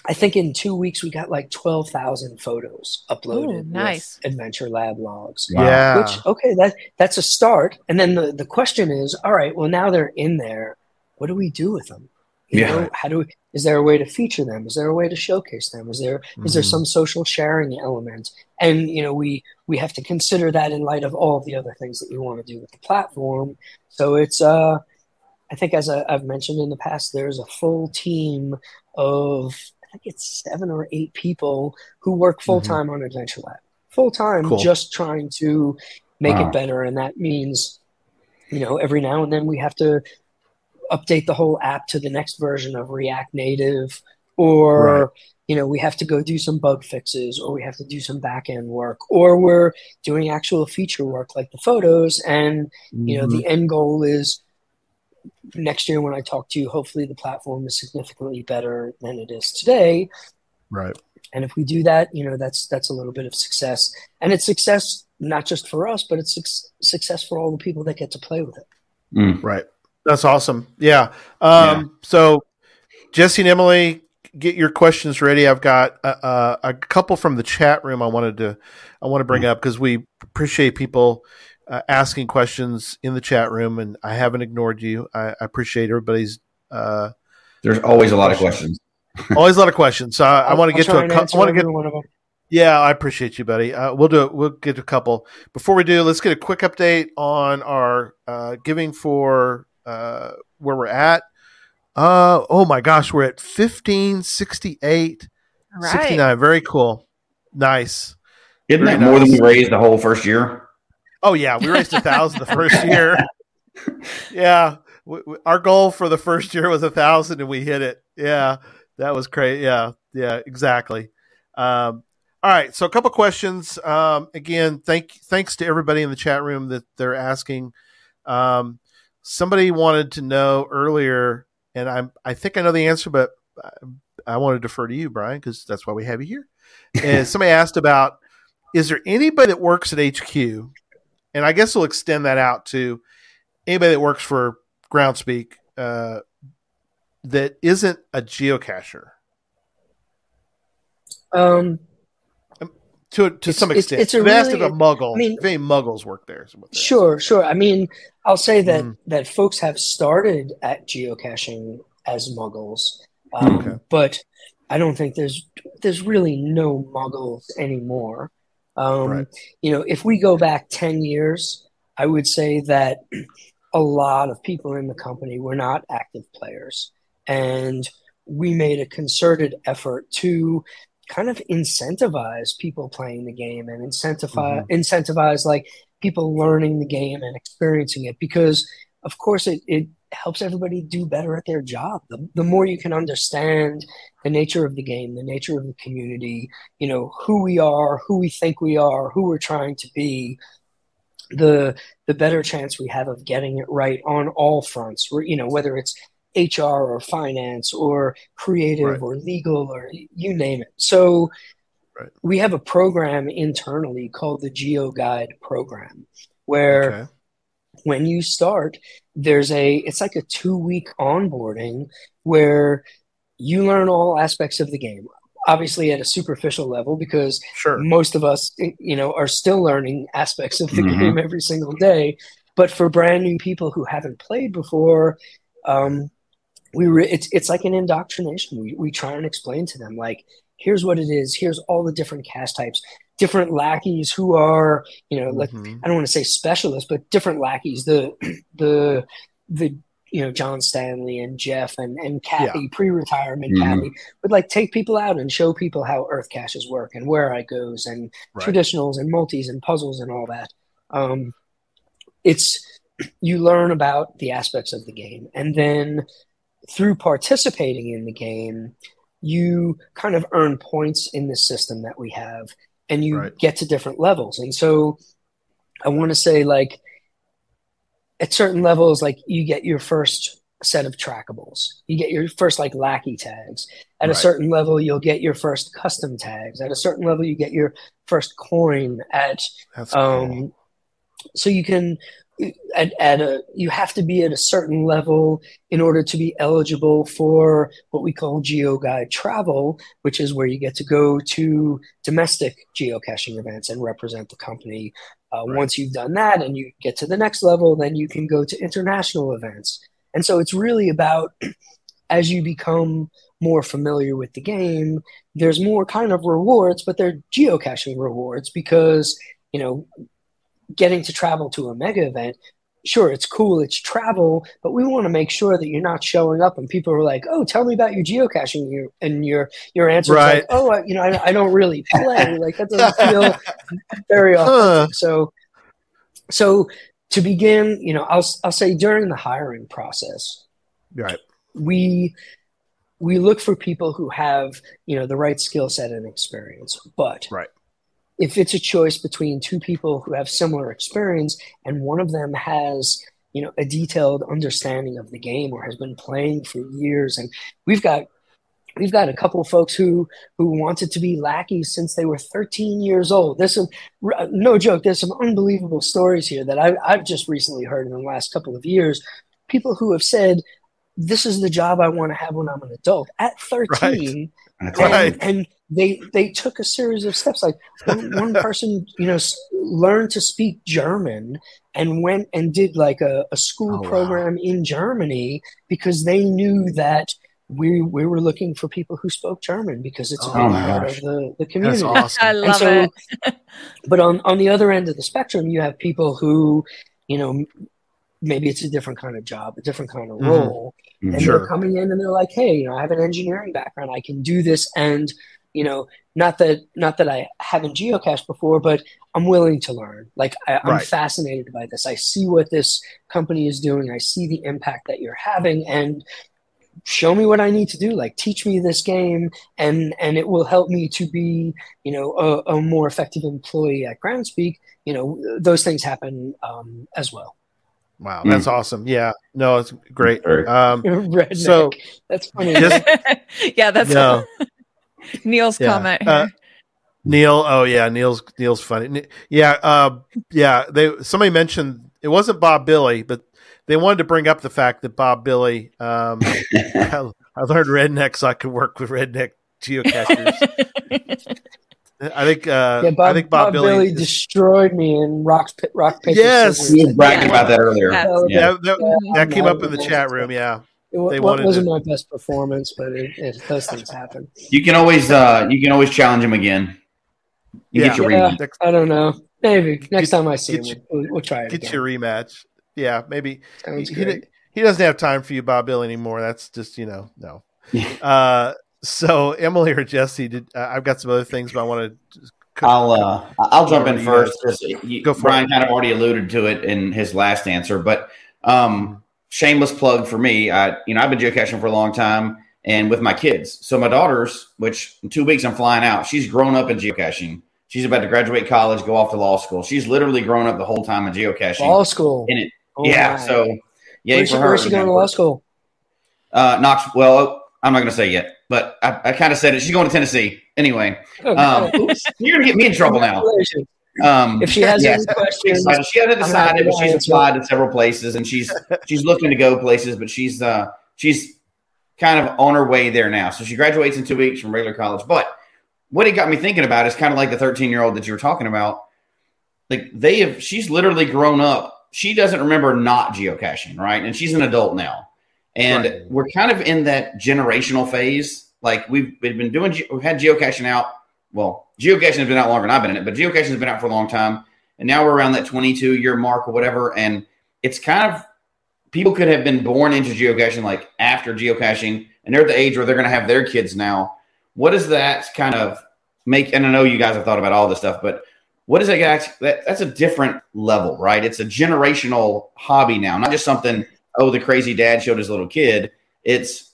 I think in two weeks we got like twelve thousand photos uploaded. Ooh,
nice
Adventure Lab logs.
Wow. Yeah.
Which okay, that that's a start. And then the the question is, all right, well now they're in there. What do we do with them? You yeah. Know, how do we, is there a way to feature them? Is there a way to showcase them? Is there mm-hmm. is there mm-hmm. some social sharing element? And you know, we we have to consider that in light of all of the other things that we want to do with the platform. So it's uh I think as I, I've mentioned in the past, there's a full team of think it's seven or eight people who work full time mm-hmm. on Adventure Lab, full time, cool. just trying to make wow. it better. And that means, you know, every now and then we have to update the whole app to the next version of React Native, or right. you know, we have to go do some bug fixes, or we have to do some back end work, or we're doing actual feature work like the photos. And you know, the mm-hmm. end goal is next year when I talk to you, hopefully the platform is significantly better than it is today.
Right.
And if we do that, you know, that's that's a little bit of success, and it's success not just for us, but it's su- success for all the people that get to play with it.
Mm. Right. That's awesome. Yeah. Um, yeah. So, Jesse and Emily, get your questions ready. I've got a, a, couple from the chat room. I wanted to I want to bring mm. up because we appreciate people uh, asking questions in the chat room, and I haven't ignored you. I, I appreciate everybody's. Uh,
There's always a lot of questions. *laughs* *laughs*
always a lot of questions. So I, I want to get to a. I want to get one of them. Yeah, I appreciate you, buddy. Uh, we'll do it. We'll get a couple. Before we do, let's get a quick update on our uh, giving for uh, where we're at. Uh, oh my gosh, we're at 1568, right. 69. Very cool. Nice.
Isn't
Very
that nice. more than we raised the whole first year?
Oh yeah, we raised a thousand the first year. *laughs* yeah, we, we, our goal for the first year was a thousand, and we hit it. Yeah, that was great. Yeah, yeah, exactly. Um, all right, so a couple questions. Um, again, thank thanks to everybody in the chat room that they're asking. Um, somebody wanted to know earlier, and I'm I think I know the answer, but I, I want to defer to you, Bryan, because that's why we have you here. And *laughs* somebody asked about: Is there anybody that works at HQ and I guess we'll extend that out to anybody that works for Groundspeak uh, that isn't a geocacher.
Um,
um to to some extent, it's, it's a really, asked if a muggle. I mean, if any muggles work there.
Sure, sure. I mean, I'll say that mm. that folks have started at geocaching as muggles, um, okay. but I don't think there's there's really no muggles anymore. Um, right. You know, if we go back 10 years, I would say that a lot of people in the company were not active players. And we made a concerted effort to kind of incentivize people playing the game and incentivize mm-hmm. incentivize like people learning the game and experiencing it because of course it, it helps everybody do better at their job. The, the more you can understand the nature of the game, the nature of the community, you know, who we are, who we think we are, who we're trying to be, the the better chance we have of getting it right on all fronts. You know, whether it's HR or finance or creative right. or legal or you name it. So right. we have a program internally called the Geo Guide program where okay when you start, there's a it's like a two week onboarding where you learn all aspects of the game. Obviously, at a superficial level, because
sure.
most of us, you know, are still learning aspects of the mm-hmm. game every single day. But for brand new people who haven't played before, um, we re- it's it's like an indoctrination. We we try and explain to them like, here's what it is. Here's all the different cast types different lackeys who are, you know, like mm-hmm. I don't want to say specialists, but different lackeys. The *clears throat* the the you know John Stanley and Jeff and and Kathy yeah. pre-retirement mm-hmm. Kathy would like take people out and show people how Earth caches work and Wherigos and right. traditionals and multis and puzzles and all that. Um, it's *clears throat* you learn about the aspects of the game and then through participating in the game you kind of earn points in the system that we have and you right. get to different levels. And so I want to say like at certain levels, like you get your first set of trackables. You get your first like lackey tags. At right. a certain level, you'll get your first custom tags. At a certain level, you get your first coin. At That's um, cool. so you can at, at a you have to be at a certain level in order to be eligible for what we call geoguide travel which is where you get to go to domestic geocaching events and represent the company uh, right. once you've done that and you get to the next level then you can go to international events and so it's really about *clears throat* as you become more familiar with the game there's more kind of rewards but they're geocaching rewards because you know getting to travel to a mega event sure it's cool it's travel but we want to make sure that you're not showing up and people are like oh tell me about your geocaching your, and your your answer right. like oh I, you know I, I, don't really play *laughs* like that doesn't feel very huh. so so to begin you know I'll, I'll say during the hiring process
right
we we look for people who have you know the right skill set and experience but
right
if it's a choice between two people who have similar experience and one of them has you know a detailed understanding of the game or has been playing for years. And we've got we've got a couple of folks who who wanted to be lackeys since they were 13 years old. There's some no joke there's some unbelievable stories here that I, i've just recently heard in the last couple of years. People who have said this is the job i want to have when i'm an adult. At 13 right. And, and they they took a series of steps. Like one, one person, you know, learned to speak German and went and did like a, a school oh, program wow. in Germany because they knew that we we were looking for people who spoke German because it's oh, a part of the, the community.
That's Awesome. I love so, it. *laughs*
but on, on the other end of the spectrum, you have people who, you know, maybe it's a different kind of job, a different kind of mm-hmm. role. Mm-hmm. And sure. they're coming in and they're like, hey, you know, I have an engineering background. I can do this and you know not that not that i haven't geocached before but i'm willing to learn like I, am right. fascinated by this i see what this company is doing i see the impact that you're having and show me what i need to do like teach me this game and and it will help me to be you know a, a more effective employee at groundspeak you know those things happen um, as well
Wow, that's mm. awesome. Yeah, no, it's great. Um, *laughs*
Redneck. So that's funny. Just, *laughs*
yeah, that's no. *laughs* Neil's yeah. comment. Uh,
Neil, oh yeah, Neil's Neil's funny. Yeah, uh, yeah. They somebody mentioned it wasn't Bob Billy, but they wanted to bring up the fact that Bob Billy. Um, I, I learned redneck so I could work with redneck geocachers. I think uh, yeah, Bob, I think Bob, Bob Billy, Billy
destroyed me in rock rock paper.
Yes,
he was bragging about that earlier.
Yeah, yeah. that, that, that came up in the chat room. Yeah,
it they wasn't to... my best performance, but it, it, those things happen.
You can always uh, you can always challenge him again. You
yeah. get your yeah, rematch. I don't know. Maybe next get, time I see him, you, we'll, we'll, try it.
Get
again.
your rematch. Yeah, maybe. Sounds he, great. He, he doesn't have time for you, Bob Bill, anymore. That's just you know no. *laughs* uh, so Emily or Jesse, did uh, I've got some other things, but I want to.
I'll uh, I'll jump in first. Go for Bryan it. kind of already alluded to it in his last answer, but um, shameless plug for me. I, you know, I've been geocaching for a long time and with my kids. So my daughter's, which in two weeks I'm flying out, she's grown up in geocaching. She's about to graduate college, go off to law school. She's literally grown up the whole time in geocaching.
Law school.
In it. Oh yeah. My. So yeah.
Where's, she, where's she going to law school?
Uh, Knox. Well, I'm not going to say yet, but I, I kind of said it. She's going to Tennessee anyway. Oh, um, you're going to get me in trouble now.
Um, if she has any questions,
she hasn't decided, but she's applied to several places, and she's she's looking to go places, but she's uh she's kind of on her way there now. So she graduates in two weeks from regular college. But what it got me thinking about is kind of like the 13 year old that you were talking about. Like they have, she's literally grown up. She doesn't remember not geocaching, right? And she's an adult now, and right. we're kind of in that generational phase. Like we've, we've been doing, we've had geocaching out well, geocaching has been out longer than I've been in it, but geocaching has been out for a long time. And now we're around that 22 year mark or whatever. And it's kind of people could have been born into geocaching like after geocaching, and they're at the age where they're going to have their kids now. What does that kind of make? And I know you guys have thought about all this stuff, but what does that, that that's a different level, right? It's a generational hobby now, not just something, oh, the crazy dad showed his little kid. It's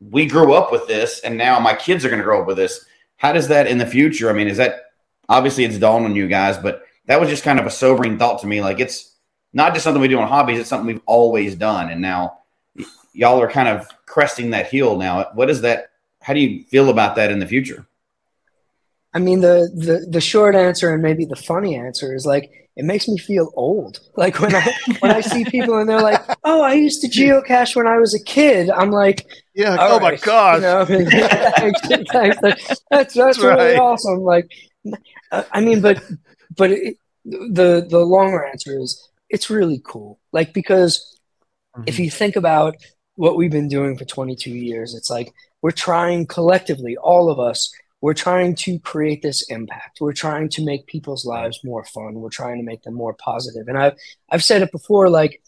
we grew up with this, and now my kids are going to grow up with this how does that in the future? I mean, is that obviously it's dawned on you guys, but that was just kind of a sobering thought to me. Like it's not just something we do on hobbies; it's something we've always done, and now y'all are kind of cresting that hill. Now, what is that? How do you feel about that in the future?
I mean, the, the the short answer and maybe the funny answer is like it makes me feel old. Like when I when I see people and they're like, "Oh, I used to geocache when I was a kid." I'm like,
"Yeah, oh right. my god, you know, *laughs*
that's that's, that's right. really awesome." Like, I mean, but but it, the the longer answer is it's really cool. Like because mm-hmm. if you think about what we've been doing for 22 years, it's like we're trying collectively, all of us, we're trying to create this impact. We're trying to make people's lives more fun. We're trying to make them more positive. And I've I've said it before, like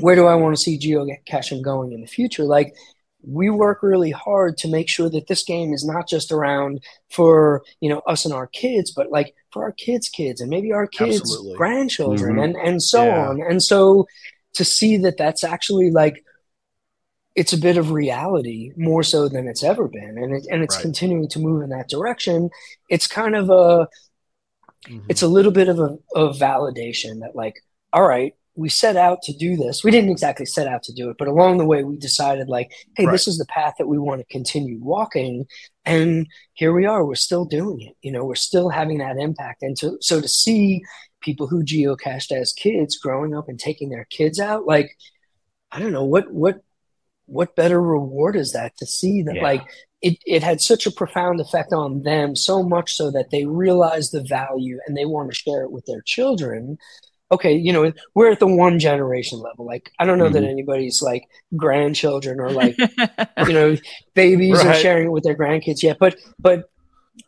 where do I want to see geocaching going in the future? Like we work really hard to make sure that this game is not just around for you know us and our kids but like for our kids kids and maybe our kids Absolutely. grandchildren mm-hmm. and and so yeah. on and so to see that that's actually like it's a bit of reality more so than it's ever been and it, and it's right. continuing to move in that direction it's kind of a mm-hmm. it's a little bit of a of validation that like all right we set out to do this. We didn't exactly set out to do it, but along the way, we decided, like, hey, right. this is the path that we want to continue walking. And here we are. We're still doing it. You know, we're still having that impact. And to, so to see people who geocached as kids growing up and taking their kids out, like, I don't know what what what better reward is that to see that yeah. like it, it had such a profound effect on them so much so that they realize the value and they want to share it with their children okay, you know, we're at the one generation level. Like, I don't know mm-hmm. that anybody's like grandchildren or like, *laughs* you know, babies right. are sharing it with their grandkids yet. But, but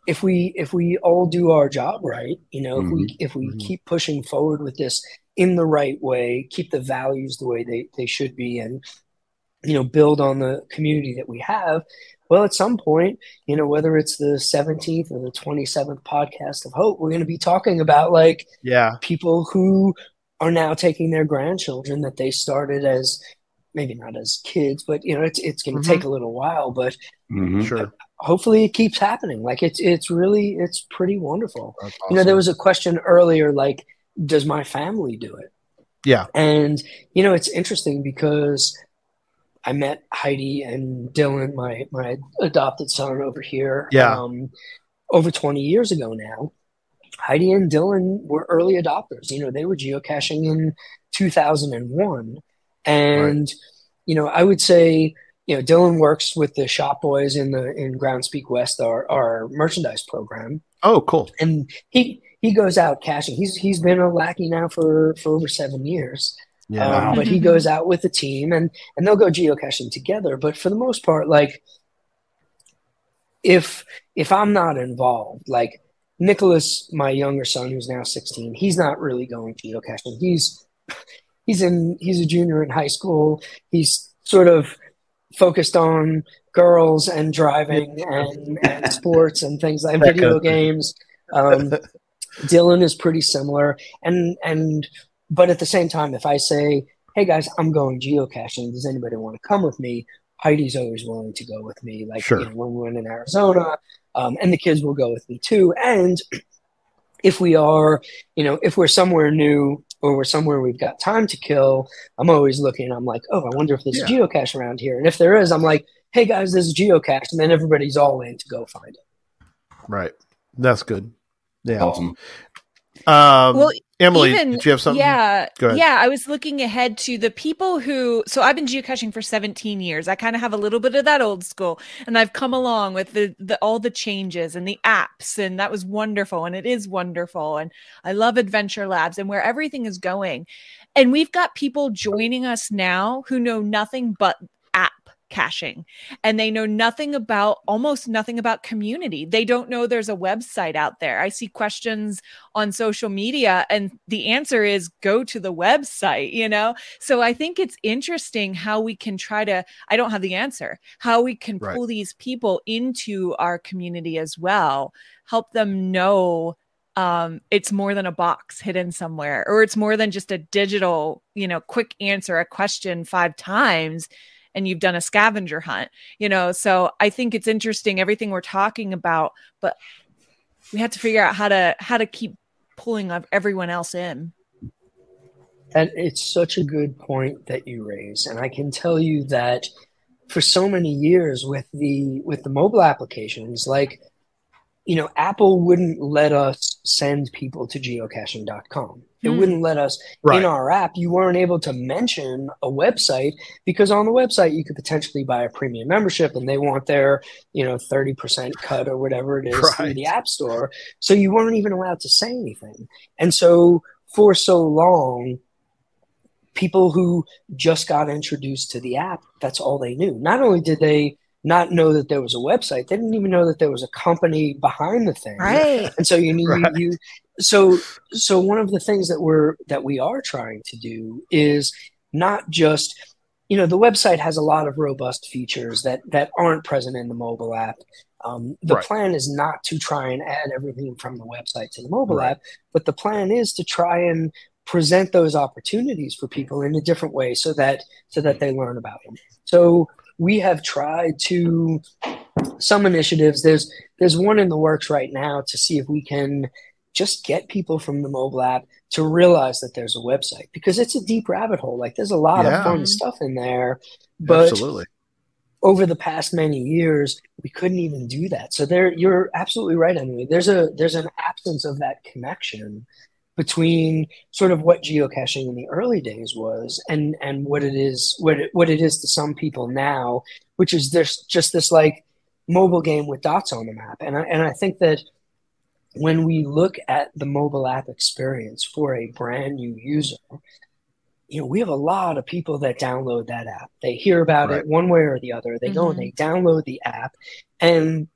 if we, if we all do our job right, you know, mm-hmm. if we, mm-hmm. if we mm-hmm. keep pushing forward with this in the right way, keep the values the way they, they should be and, you know, build on the community that we have, well, at some point, you know, whether it's the 17th or the 27th podcast of Hope, we're going to be talking about like
yeah
people who are now taking their grandchildren that they started as maybe not as kids, but you know, it's it's going to mm-hmm. take a little while, but
mm-hmm. sure.
Hopefully, it keeps happening. Like it's it's really it's pretty wonderful. Awesome. You know, there was a question earlier, like, does my family do it?
Yeah,
and you know, it's interesting because I met Heidi and Dylan, my my adopted son over here.
Yeah.
Um, over 20 years ago now. Heidi and Dylan were early adopters. You know, they were geocaching in 2001. And, right. you know, I would say, you know, Dylan works with the shop boys in the in Groundspeak West, our, our merchandise program.
Oh, cool.
And he he goes out caching. He's he's been a lackey now for for over seven years. Yeah. Um, but he goes out with the team and and they'll go geocaching together. But for the most part, like if if I'm not involved, like Nicholas, my younger son, who's now 16, he's not really going geocaching. He's he's in he's a junior in high school. He's sort of focused on girls and driving and, and sports and things like video games. Um, Dylan is pretty similar, and and but at the same time, if I say, "Hey guys, I'm going geocaching. Does anybody want to come with me?" Heidi's always willing to go with me. Like sure. you know, when we went in Arizona, um, and the kids will go with me too. And if we are, you know, if we're somewhere new or we're somewhere we've got time to kill, I'm always looking. I'm like, oh, I wonder if there's yeah. a geocache around here. And if there is, I'm like, hey guys, there's a geocache, and then everybody's all in to go find it.
Right. That's good. Yeah.
Awesome.
Um, well, Emily, even, did you have something?
Yeah, yeah. I was looking ahead to the people who. So I've been geocaching for 17 years. I kind of have a little bit of that old school, and I've come along with the, the all the changes and the apps, and that was wonderful, and it is wonderful, and I love Adventure Labs and where everything is going. And we've got people joining us now who know nothing but caching and they know nothing about almost nothing about community. They don't know there's a website out there. I see questions on social media and the answer is go to the website, you know? So I think it's interesting how we can try to I don't have the answer. How we can right. pull these people into our community as well, help them know um, it's more than a box hidden somewhere or it's more than just a digital you know quick answer a question five times and you've done a scavenger hunt you know? So i think it's interesting everything we're talking about but we have to figure out how to how to keep pulling everyone else in.
And it's such a good point that you raise. And i can tell you that for so many years with the with the mobile applications like you know, Apple wouldn't let us send people to geocaching.com. It mm. wouldn't let us right. in our app. You weren't able to mention a website because on the website you could potentially buy a premium membership and they want their, you know, 30% cut or whatever it is right. through the app store. So you weren't even allowed to say anything. And so for so long, people who just got introduced to the app, that's all they knew. Not only did they not know that there was a website. They didn't even know that there was a company behind the thing.
Right.
And so you need right. you so so one of the things that we're that we are trying to do is not just you know the website has a lot of robust features that that aren't present in the mobile app um, the right. plan is not to try and add everything from the website to the mobile right. app but the plan is to try and present those opportunities for people in a different way so that so that they learn about them so we have tried to some initiatives there's there's one in the works right now to see if we can just get people from the mobile app to realize that there's a website because it's a deep rabbit hole. Like there's a lot yeah. of fun stuff in there, but
absolutely.
over the past many years, we couldn't even do that. So there, you're absolutely right. Anyway, there's a there's an absence of that connection between sort of what geocaching in the early days was and and what it is what it, what it is to some people now, which is there's just this like mobile game with dots on the map. And I, and I think that when we look at the mobile app experience for a brand new user, you know, we have a lot of people that download that app. They hear about right. it one way or the other. They mm-hmm. go and they mm-hmm. download the app. And,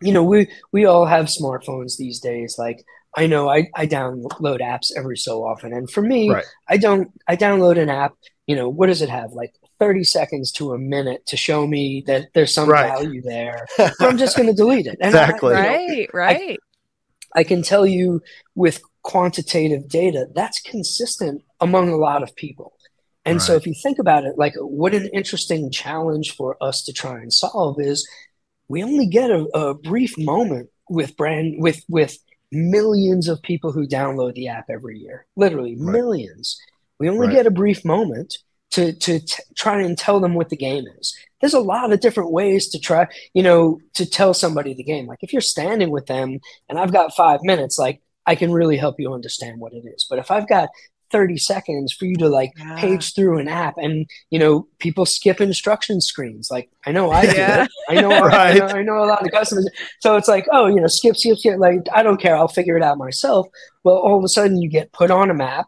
you know, we we all have smartphones these days. Like I know I, I download apps every so often. And for me, right. I don't I download an app, you know, what does it have? Like 30 seconds to a minute to show me that there's some right. value there. *laughs* I'm just going to delete it.
And exactly.
I, right, know, right.
I, I can tell you with quantitative data, that's consistent among a lot of people. And right. so if you think about it, like what an interesting challenge for us to try and solve is we only get a, a brief moment with brand with with millions of people who download the app every year. Literally right. millions. We only right. get a brief moment to to t- try and tell them what the game is. There's a lot of different ways to try, you know, to tell somebody the game. Like if you're standing with them and I've got five minutes, like I can really help you understand what it is. But if I've got 30 seconds for you to like yeah. page through an app and you know people skip instruction screens like i know i do yeah. I, know, *laughs* right. I, know, I know a lot of customers so it's like oh you know skip skip skip like i don't care i'll figure it out myself well all of a sudden you get put on a map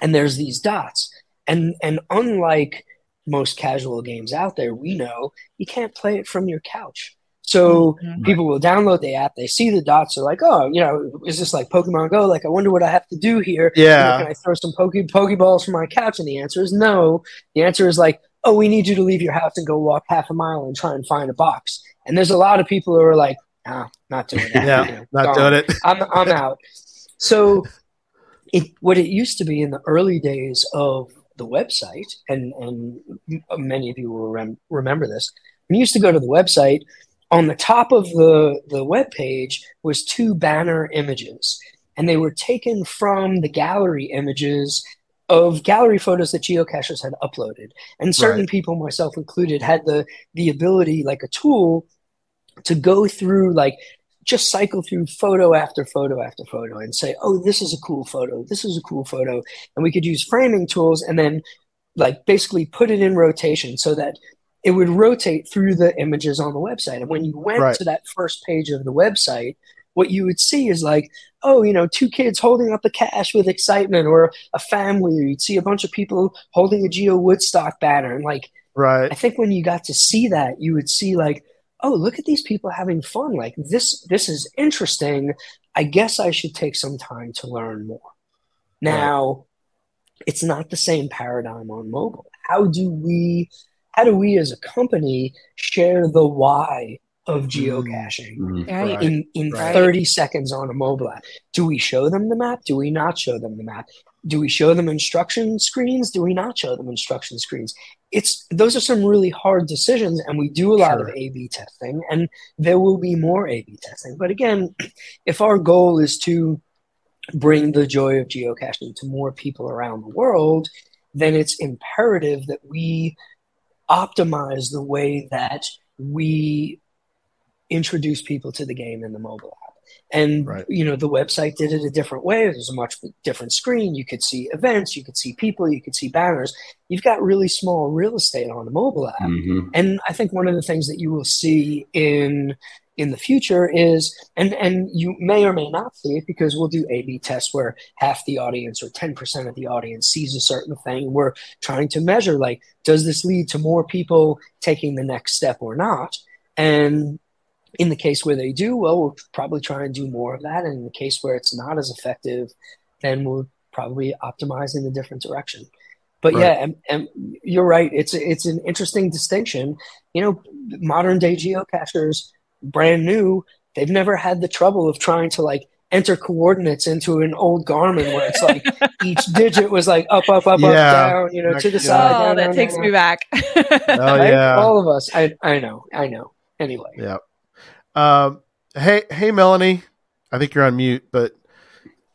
and there's these dots and and unlike most casual games out there, we know you can't play it from your couch. So mm-hmm. people will download the app, they see the dots, they're like, oh, you know, is this like Pokemon Go? Like, I wonder what I have to do here.
Yeah.
can I throw some Poke Pokeballs from my couch? And the answer is no. The answer is like, oh, we need you to leave your house and go walk half a mile and try and find a box. And there's a lot of people who are like, ah, not doing it.
yeah, you know, not gone. doing it. *laughs*
I'm, I'm out. So it, what it used to be in the early days of the website, and and many of you will rem- remember this. When you used to go to the website, on the top of the the web page was two banner images, and they were taken from the gallery images of gallery photos that geocachers had uploaded. And certain right. people, myself included, had the the ability, like a tool, to go through like just cycle through photo after photo after photo and say, oh, this is a cool photo. This is a cool photo. And we could use framing tools and then like basically put it in rotation so that it would rotate through the images on the website. And when you went right. to that first page of the website, what you would see is like, oh, you know, two kids holding up a cache with excitement, or a family, or you'd see a bunch of people holding a Geo Woodstock banner. And like,
right.
I think when you got to see that, you would see like, oh look at these people having fun like this this is interesting i guess i should take some time to learn more now right. it's not the same paradigm on mobile how do we how do we as a company share the why of mm-hmm. geocaching mm-hmm. in, in right. 30 seconds on a mobile app do we show them the map do we not show them the map do we show them instruction screens do we not show them instruction screens it's those are some really hard decisions and we do a lot sure. of a b testing and there will be more a b testing but again *clears throat* if our goal is to bring the joy of geocaching to more people around the world then it's imperative that we optimize the way that we introduce people to the game in the mobile app. And right. you know the website did it a different way. It was a much different screen. You could see events. You could see people. You could see banners. You've got really small real estate on the mobile app. Mm-hmm. and i think one of the things that you will see in in the future is and and you may or may not see it because we'll do a b tests where half the audience or 10% of the audience sees a certain thing we're trying to measure like does this lead to more people taking the next step or not and in the case where they do, well, we'll probably try and do more of that. And in the case where it's not as effective, then we'll probably optimize in a different direction. But right. yeah, and, and, you're right. It's it's an interesting distinction. You know, modern day geocachers, brand new, they've never had the trouble of trying to like enter coordinates into an old Garmin where it's like *laughs* each digit was like up, up, up, yeah. up, down, you know, to the side.
Oh,
down,
that down, takes down. me back.
oh yeah,
all of us. I I know, I know. Anyway,
yeah. Um, hey, hey, Melanie. I think you're on mute, but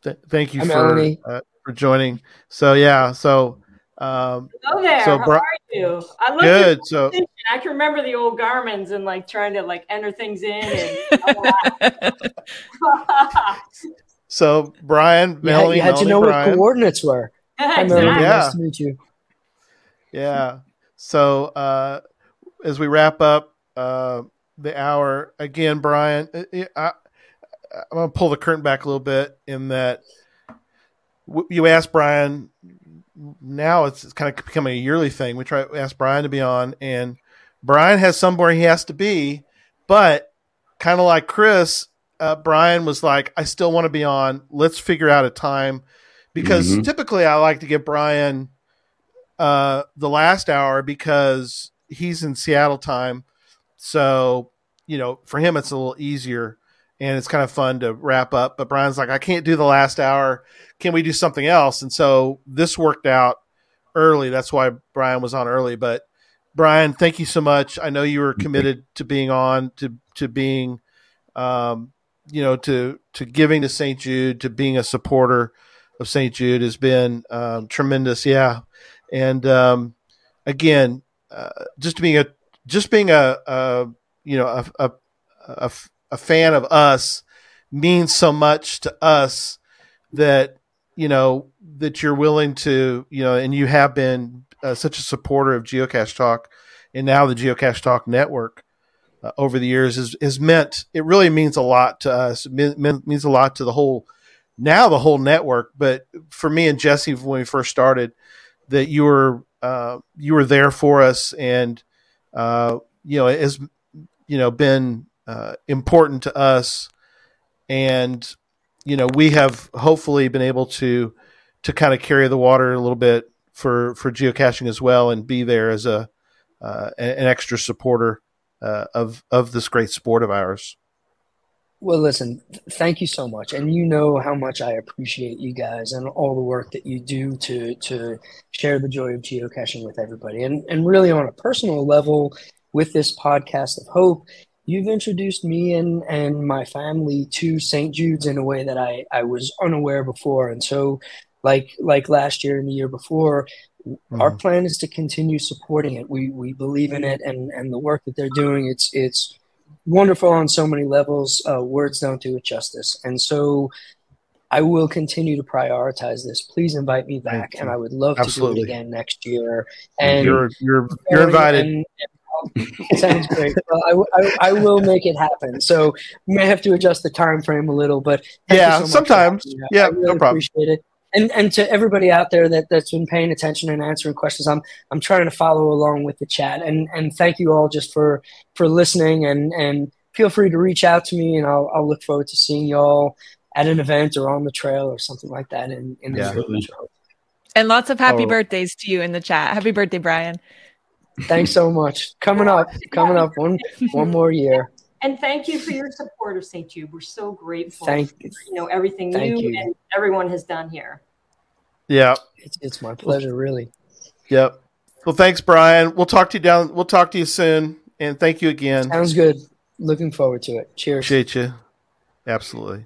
th- thank you Hi, for uh, for joining. So yeah, so um,
Hello there. So, How are you?
I look good. So
I can remember the old Garmin's and like trying to like enter things in. And, *laughs* *laughs*
so Bryan,
you
Melanie,
had, you
had
to know
Bryan.
what coordinates were. *laughs*
exactly.
Yeah.
Nice to meet you.
Yeah. So uh, as we wrap up uh, the hour again, Bryan, uh, I, I'm gonna pull the curtain back a little bit in that you asked Bryan now it's, it's kind of becoming a yearly thing. We try to ask Bryan to be on, and Bryan has somewhere he has to be, but kind of like Chris, uh, Bryan was like, "I still want to be on. Let's figure out a time." Because mm-hmm. typically, I like to get Bryan uh, the last hour because he's in Seattle time, so you know for him it's a little easier and it's kind of fun to wrap up. But Bryan's like, I can't do the last hour. Can we do something else? And so this worked out early. That's why Bryan was on early. But Bryan, thank you so much. I know you were committed to being on, to to being, um, you know, to to giving to St. Jude, to being a supporter of St. Jude has been um, tremendous. Yeah, and um, again, uh, just being a just being a, a you know a, a, a a fan of us means so much to us that you know that you're willing to you know and you have been uh, such a supporter of geocache talk and now the geocache talk network uh, over the years is, has meant it really means a lot to us it mean, means a lot to the whole now the whole network. But for me and jesse when we first started that you were uh, you were there for us and uh, you know it has you know been uh, important to us, and you know we have hopefully been able to to kind of carry the water a little bit for for geocaching as well, and be there as a uh, an extra supporter uh, of of this great sport of ours.
Well, listen, thank you so much, and you know how much I appreciate you guys and all the work that you do to to share the joy of geocaching with everybody, and and really on a personal level with this podcast of hope you've introduced me and, and my family to St. Jude's in a way that I, I was unaware before. And so, like like last year and the year before, mm-hmm. our plan is to continue supporting it. We we believe in it and, and the work that they're doing. It's it's wonderful on so many levels. Uh, words don't do it justice. And so, I will continue to prioritize this. Please invite me back, and I would love Absolutely. to do it again next year. And
you're you're you're invited. And, and
Sounds great. Well, I, I, I, will make it happen. So we may have to adjust the time frame a little, but
yeah, so sometimes. Yeah, really no problem.
Appreciate it. And and to everybody out there that that's been paying attention and answering questions, I'm I'm trying to follow along with the chat. And and thank you all just for for listening and and feel free to reach out to me and I'll I'll look forward to seeing y'all at an event or on the trail or something like that in in the yeah. future.
And lots of happy oh. birthdays to you in the chat. Happy birthday, Bryan.
Thanks so much. Coming up, coming up one one more year.
And thank you for your support of St. Jude. We're so grateful. Thank you. You know everything you, you, and everyone has done here.
Yeah,
it's, it's my pleasure, really.
Yep. Well, thanks, Bryan. We'll talk to you down. We'll talk to you soon. And thank you again.
Sounds good. Looking forward to it. Cheers.
Appreciate you. Absolutely.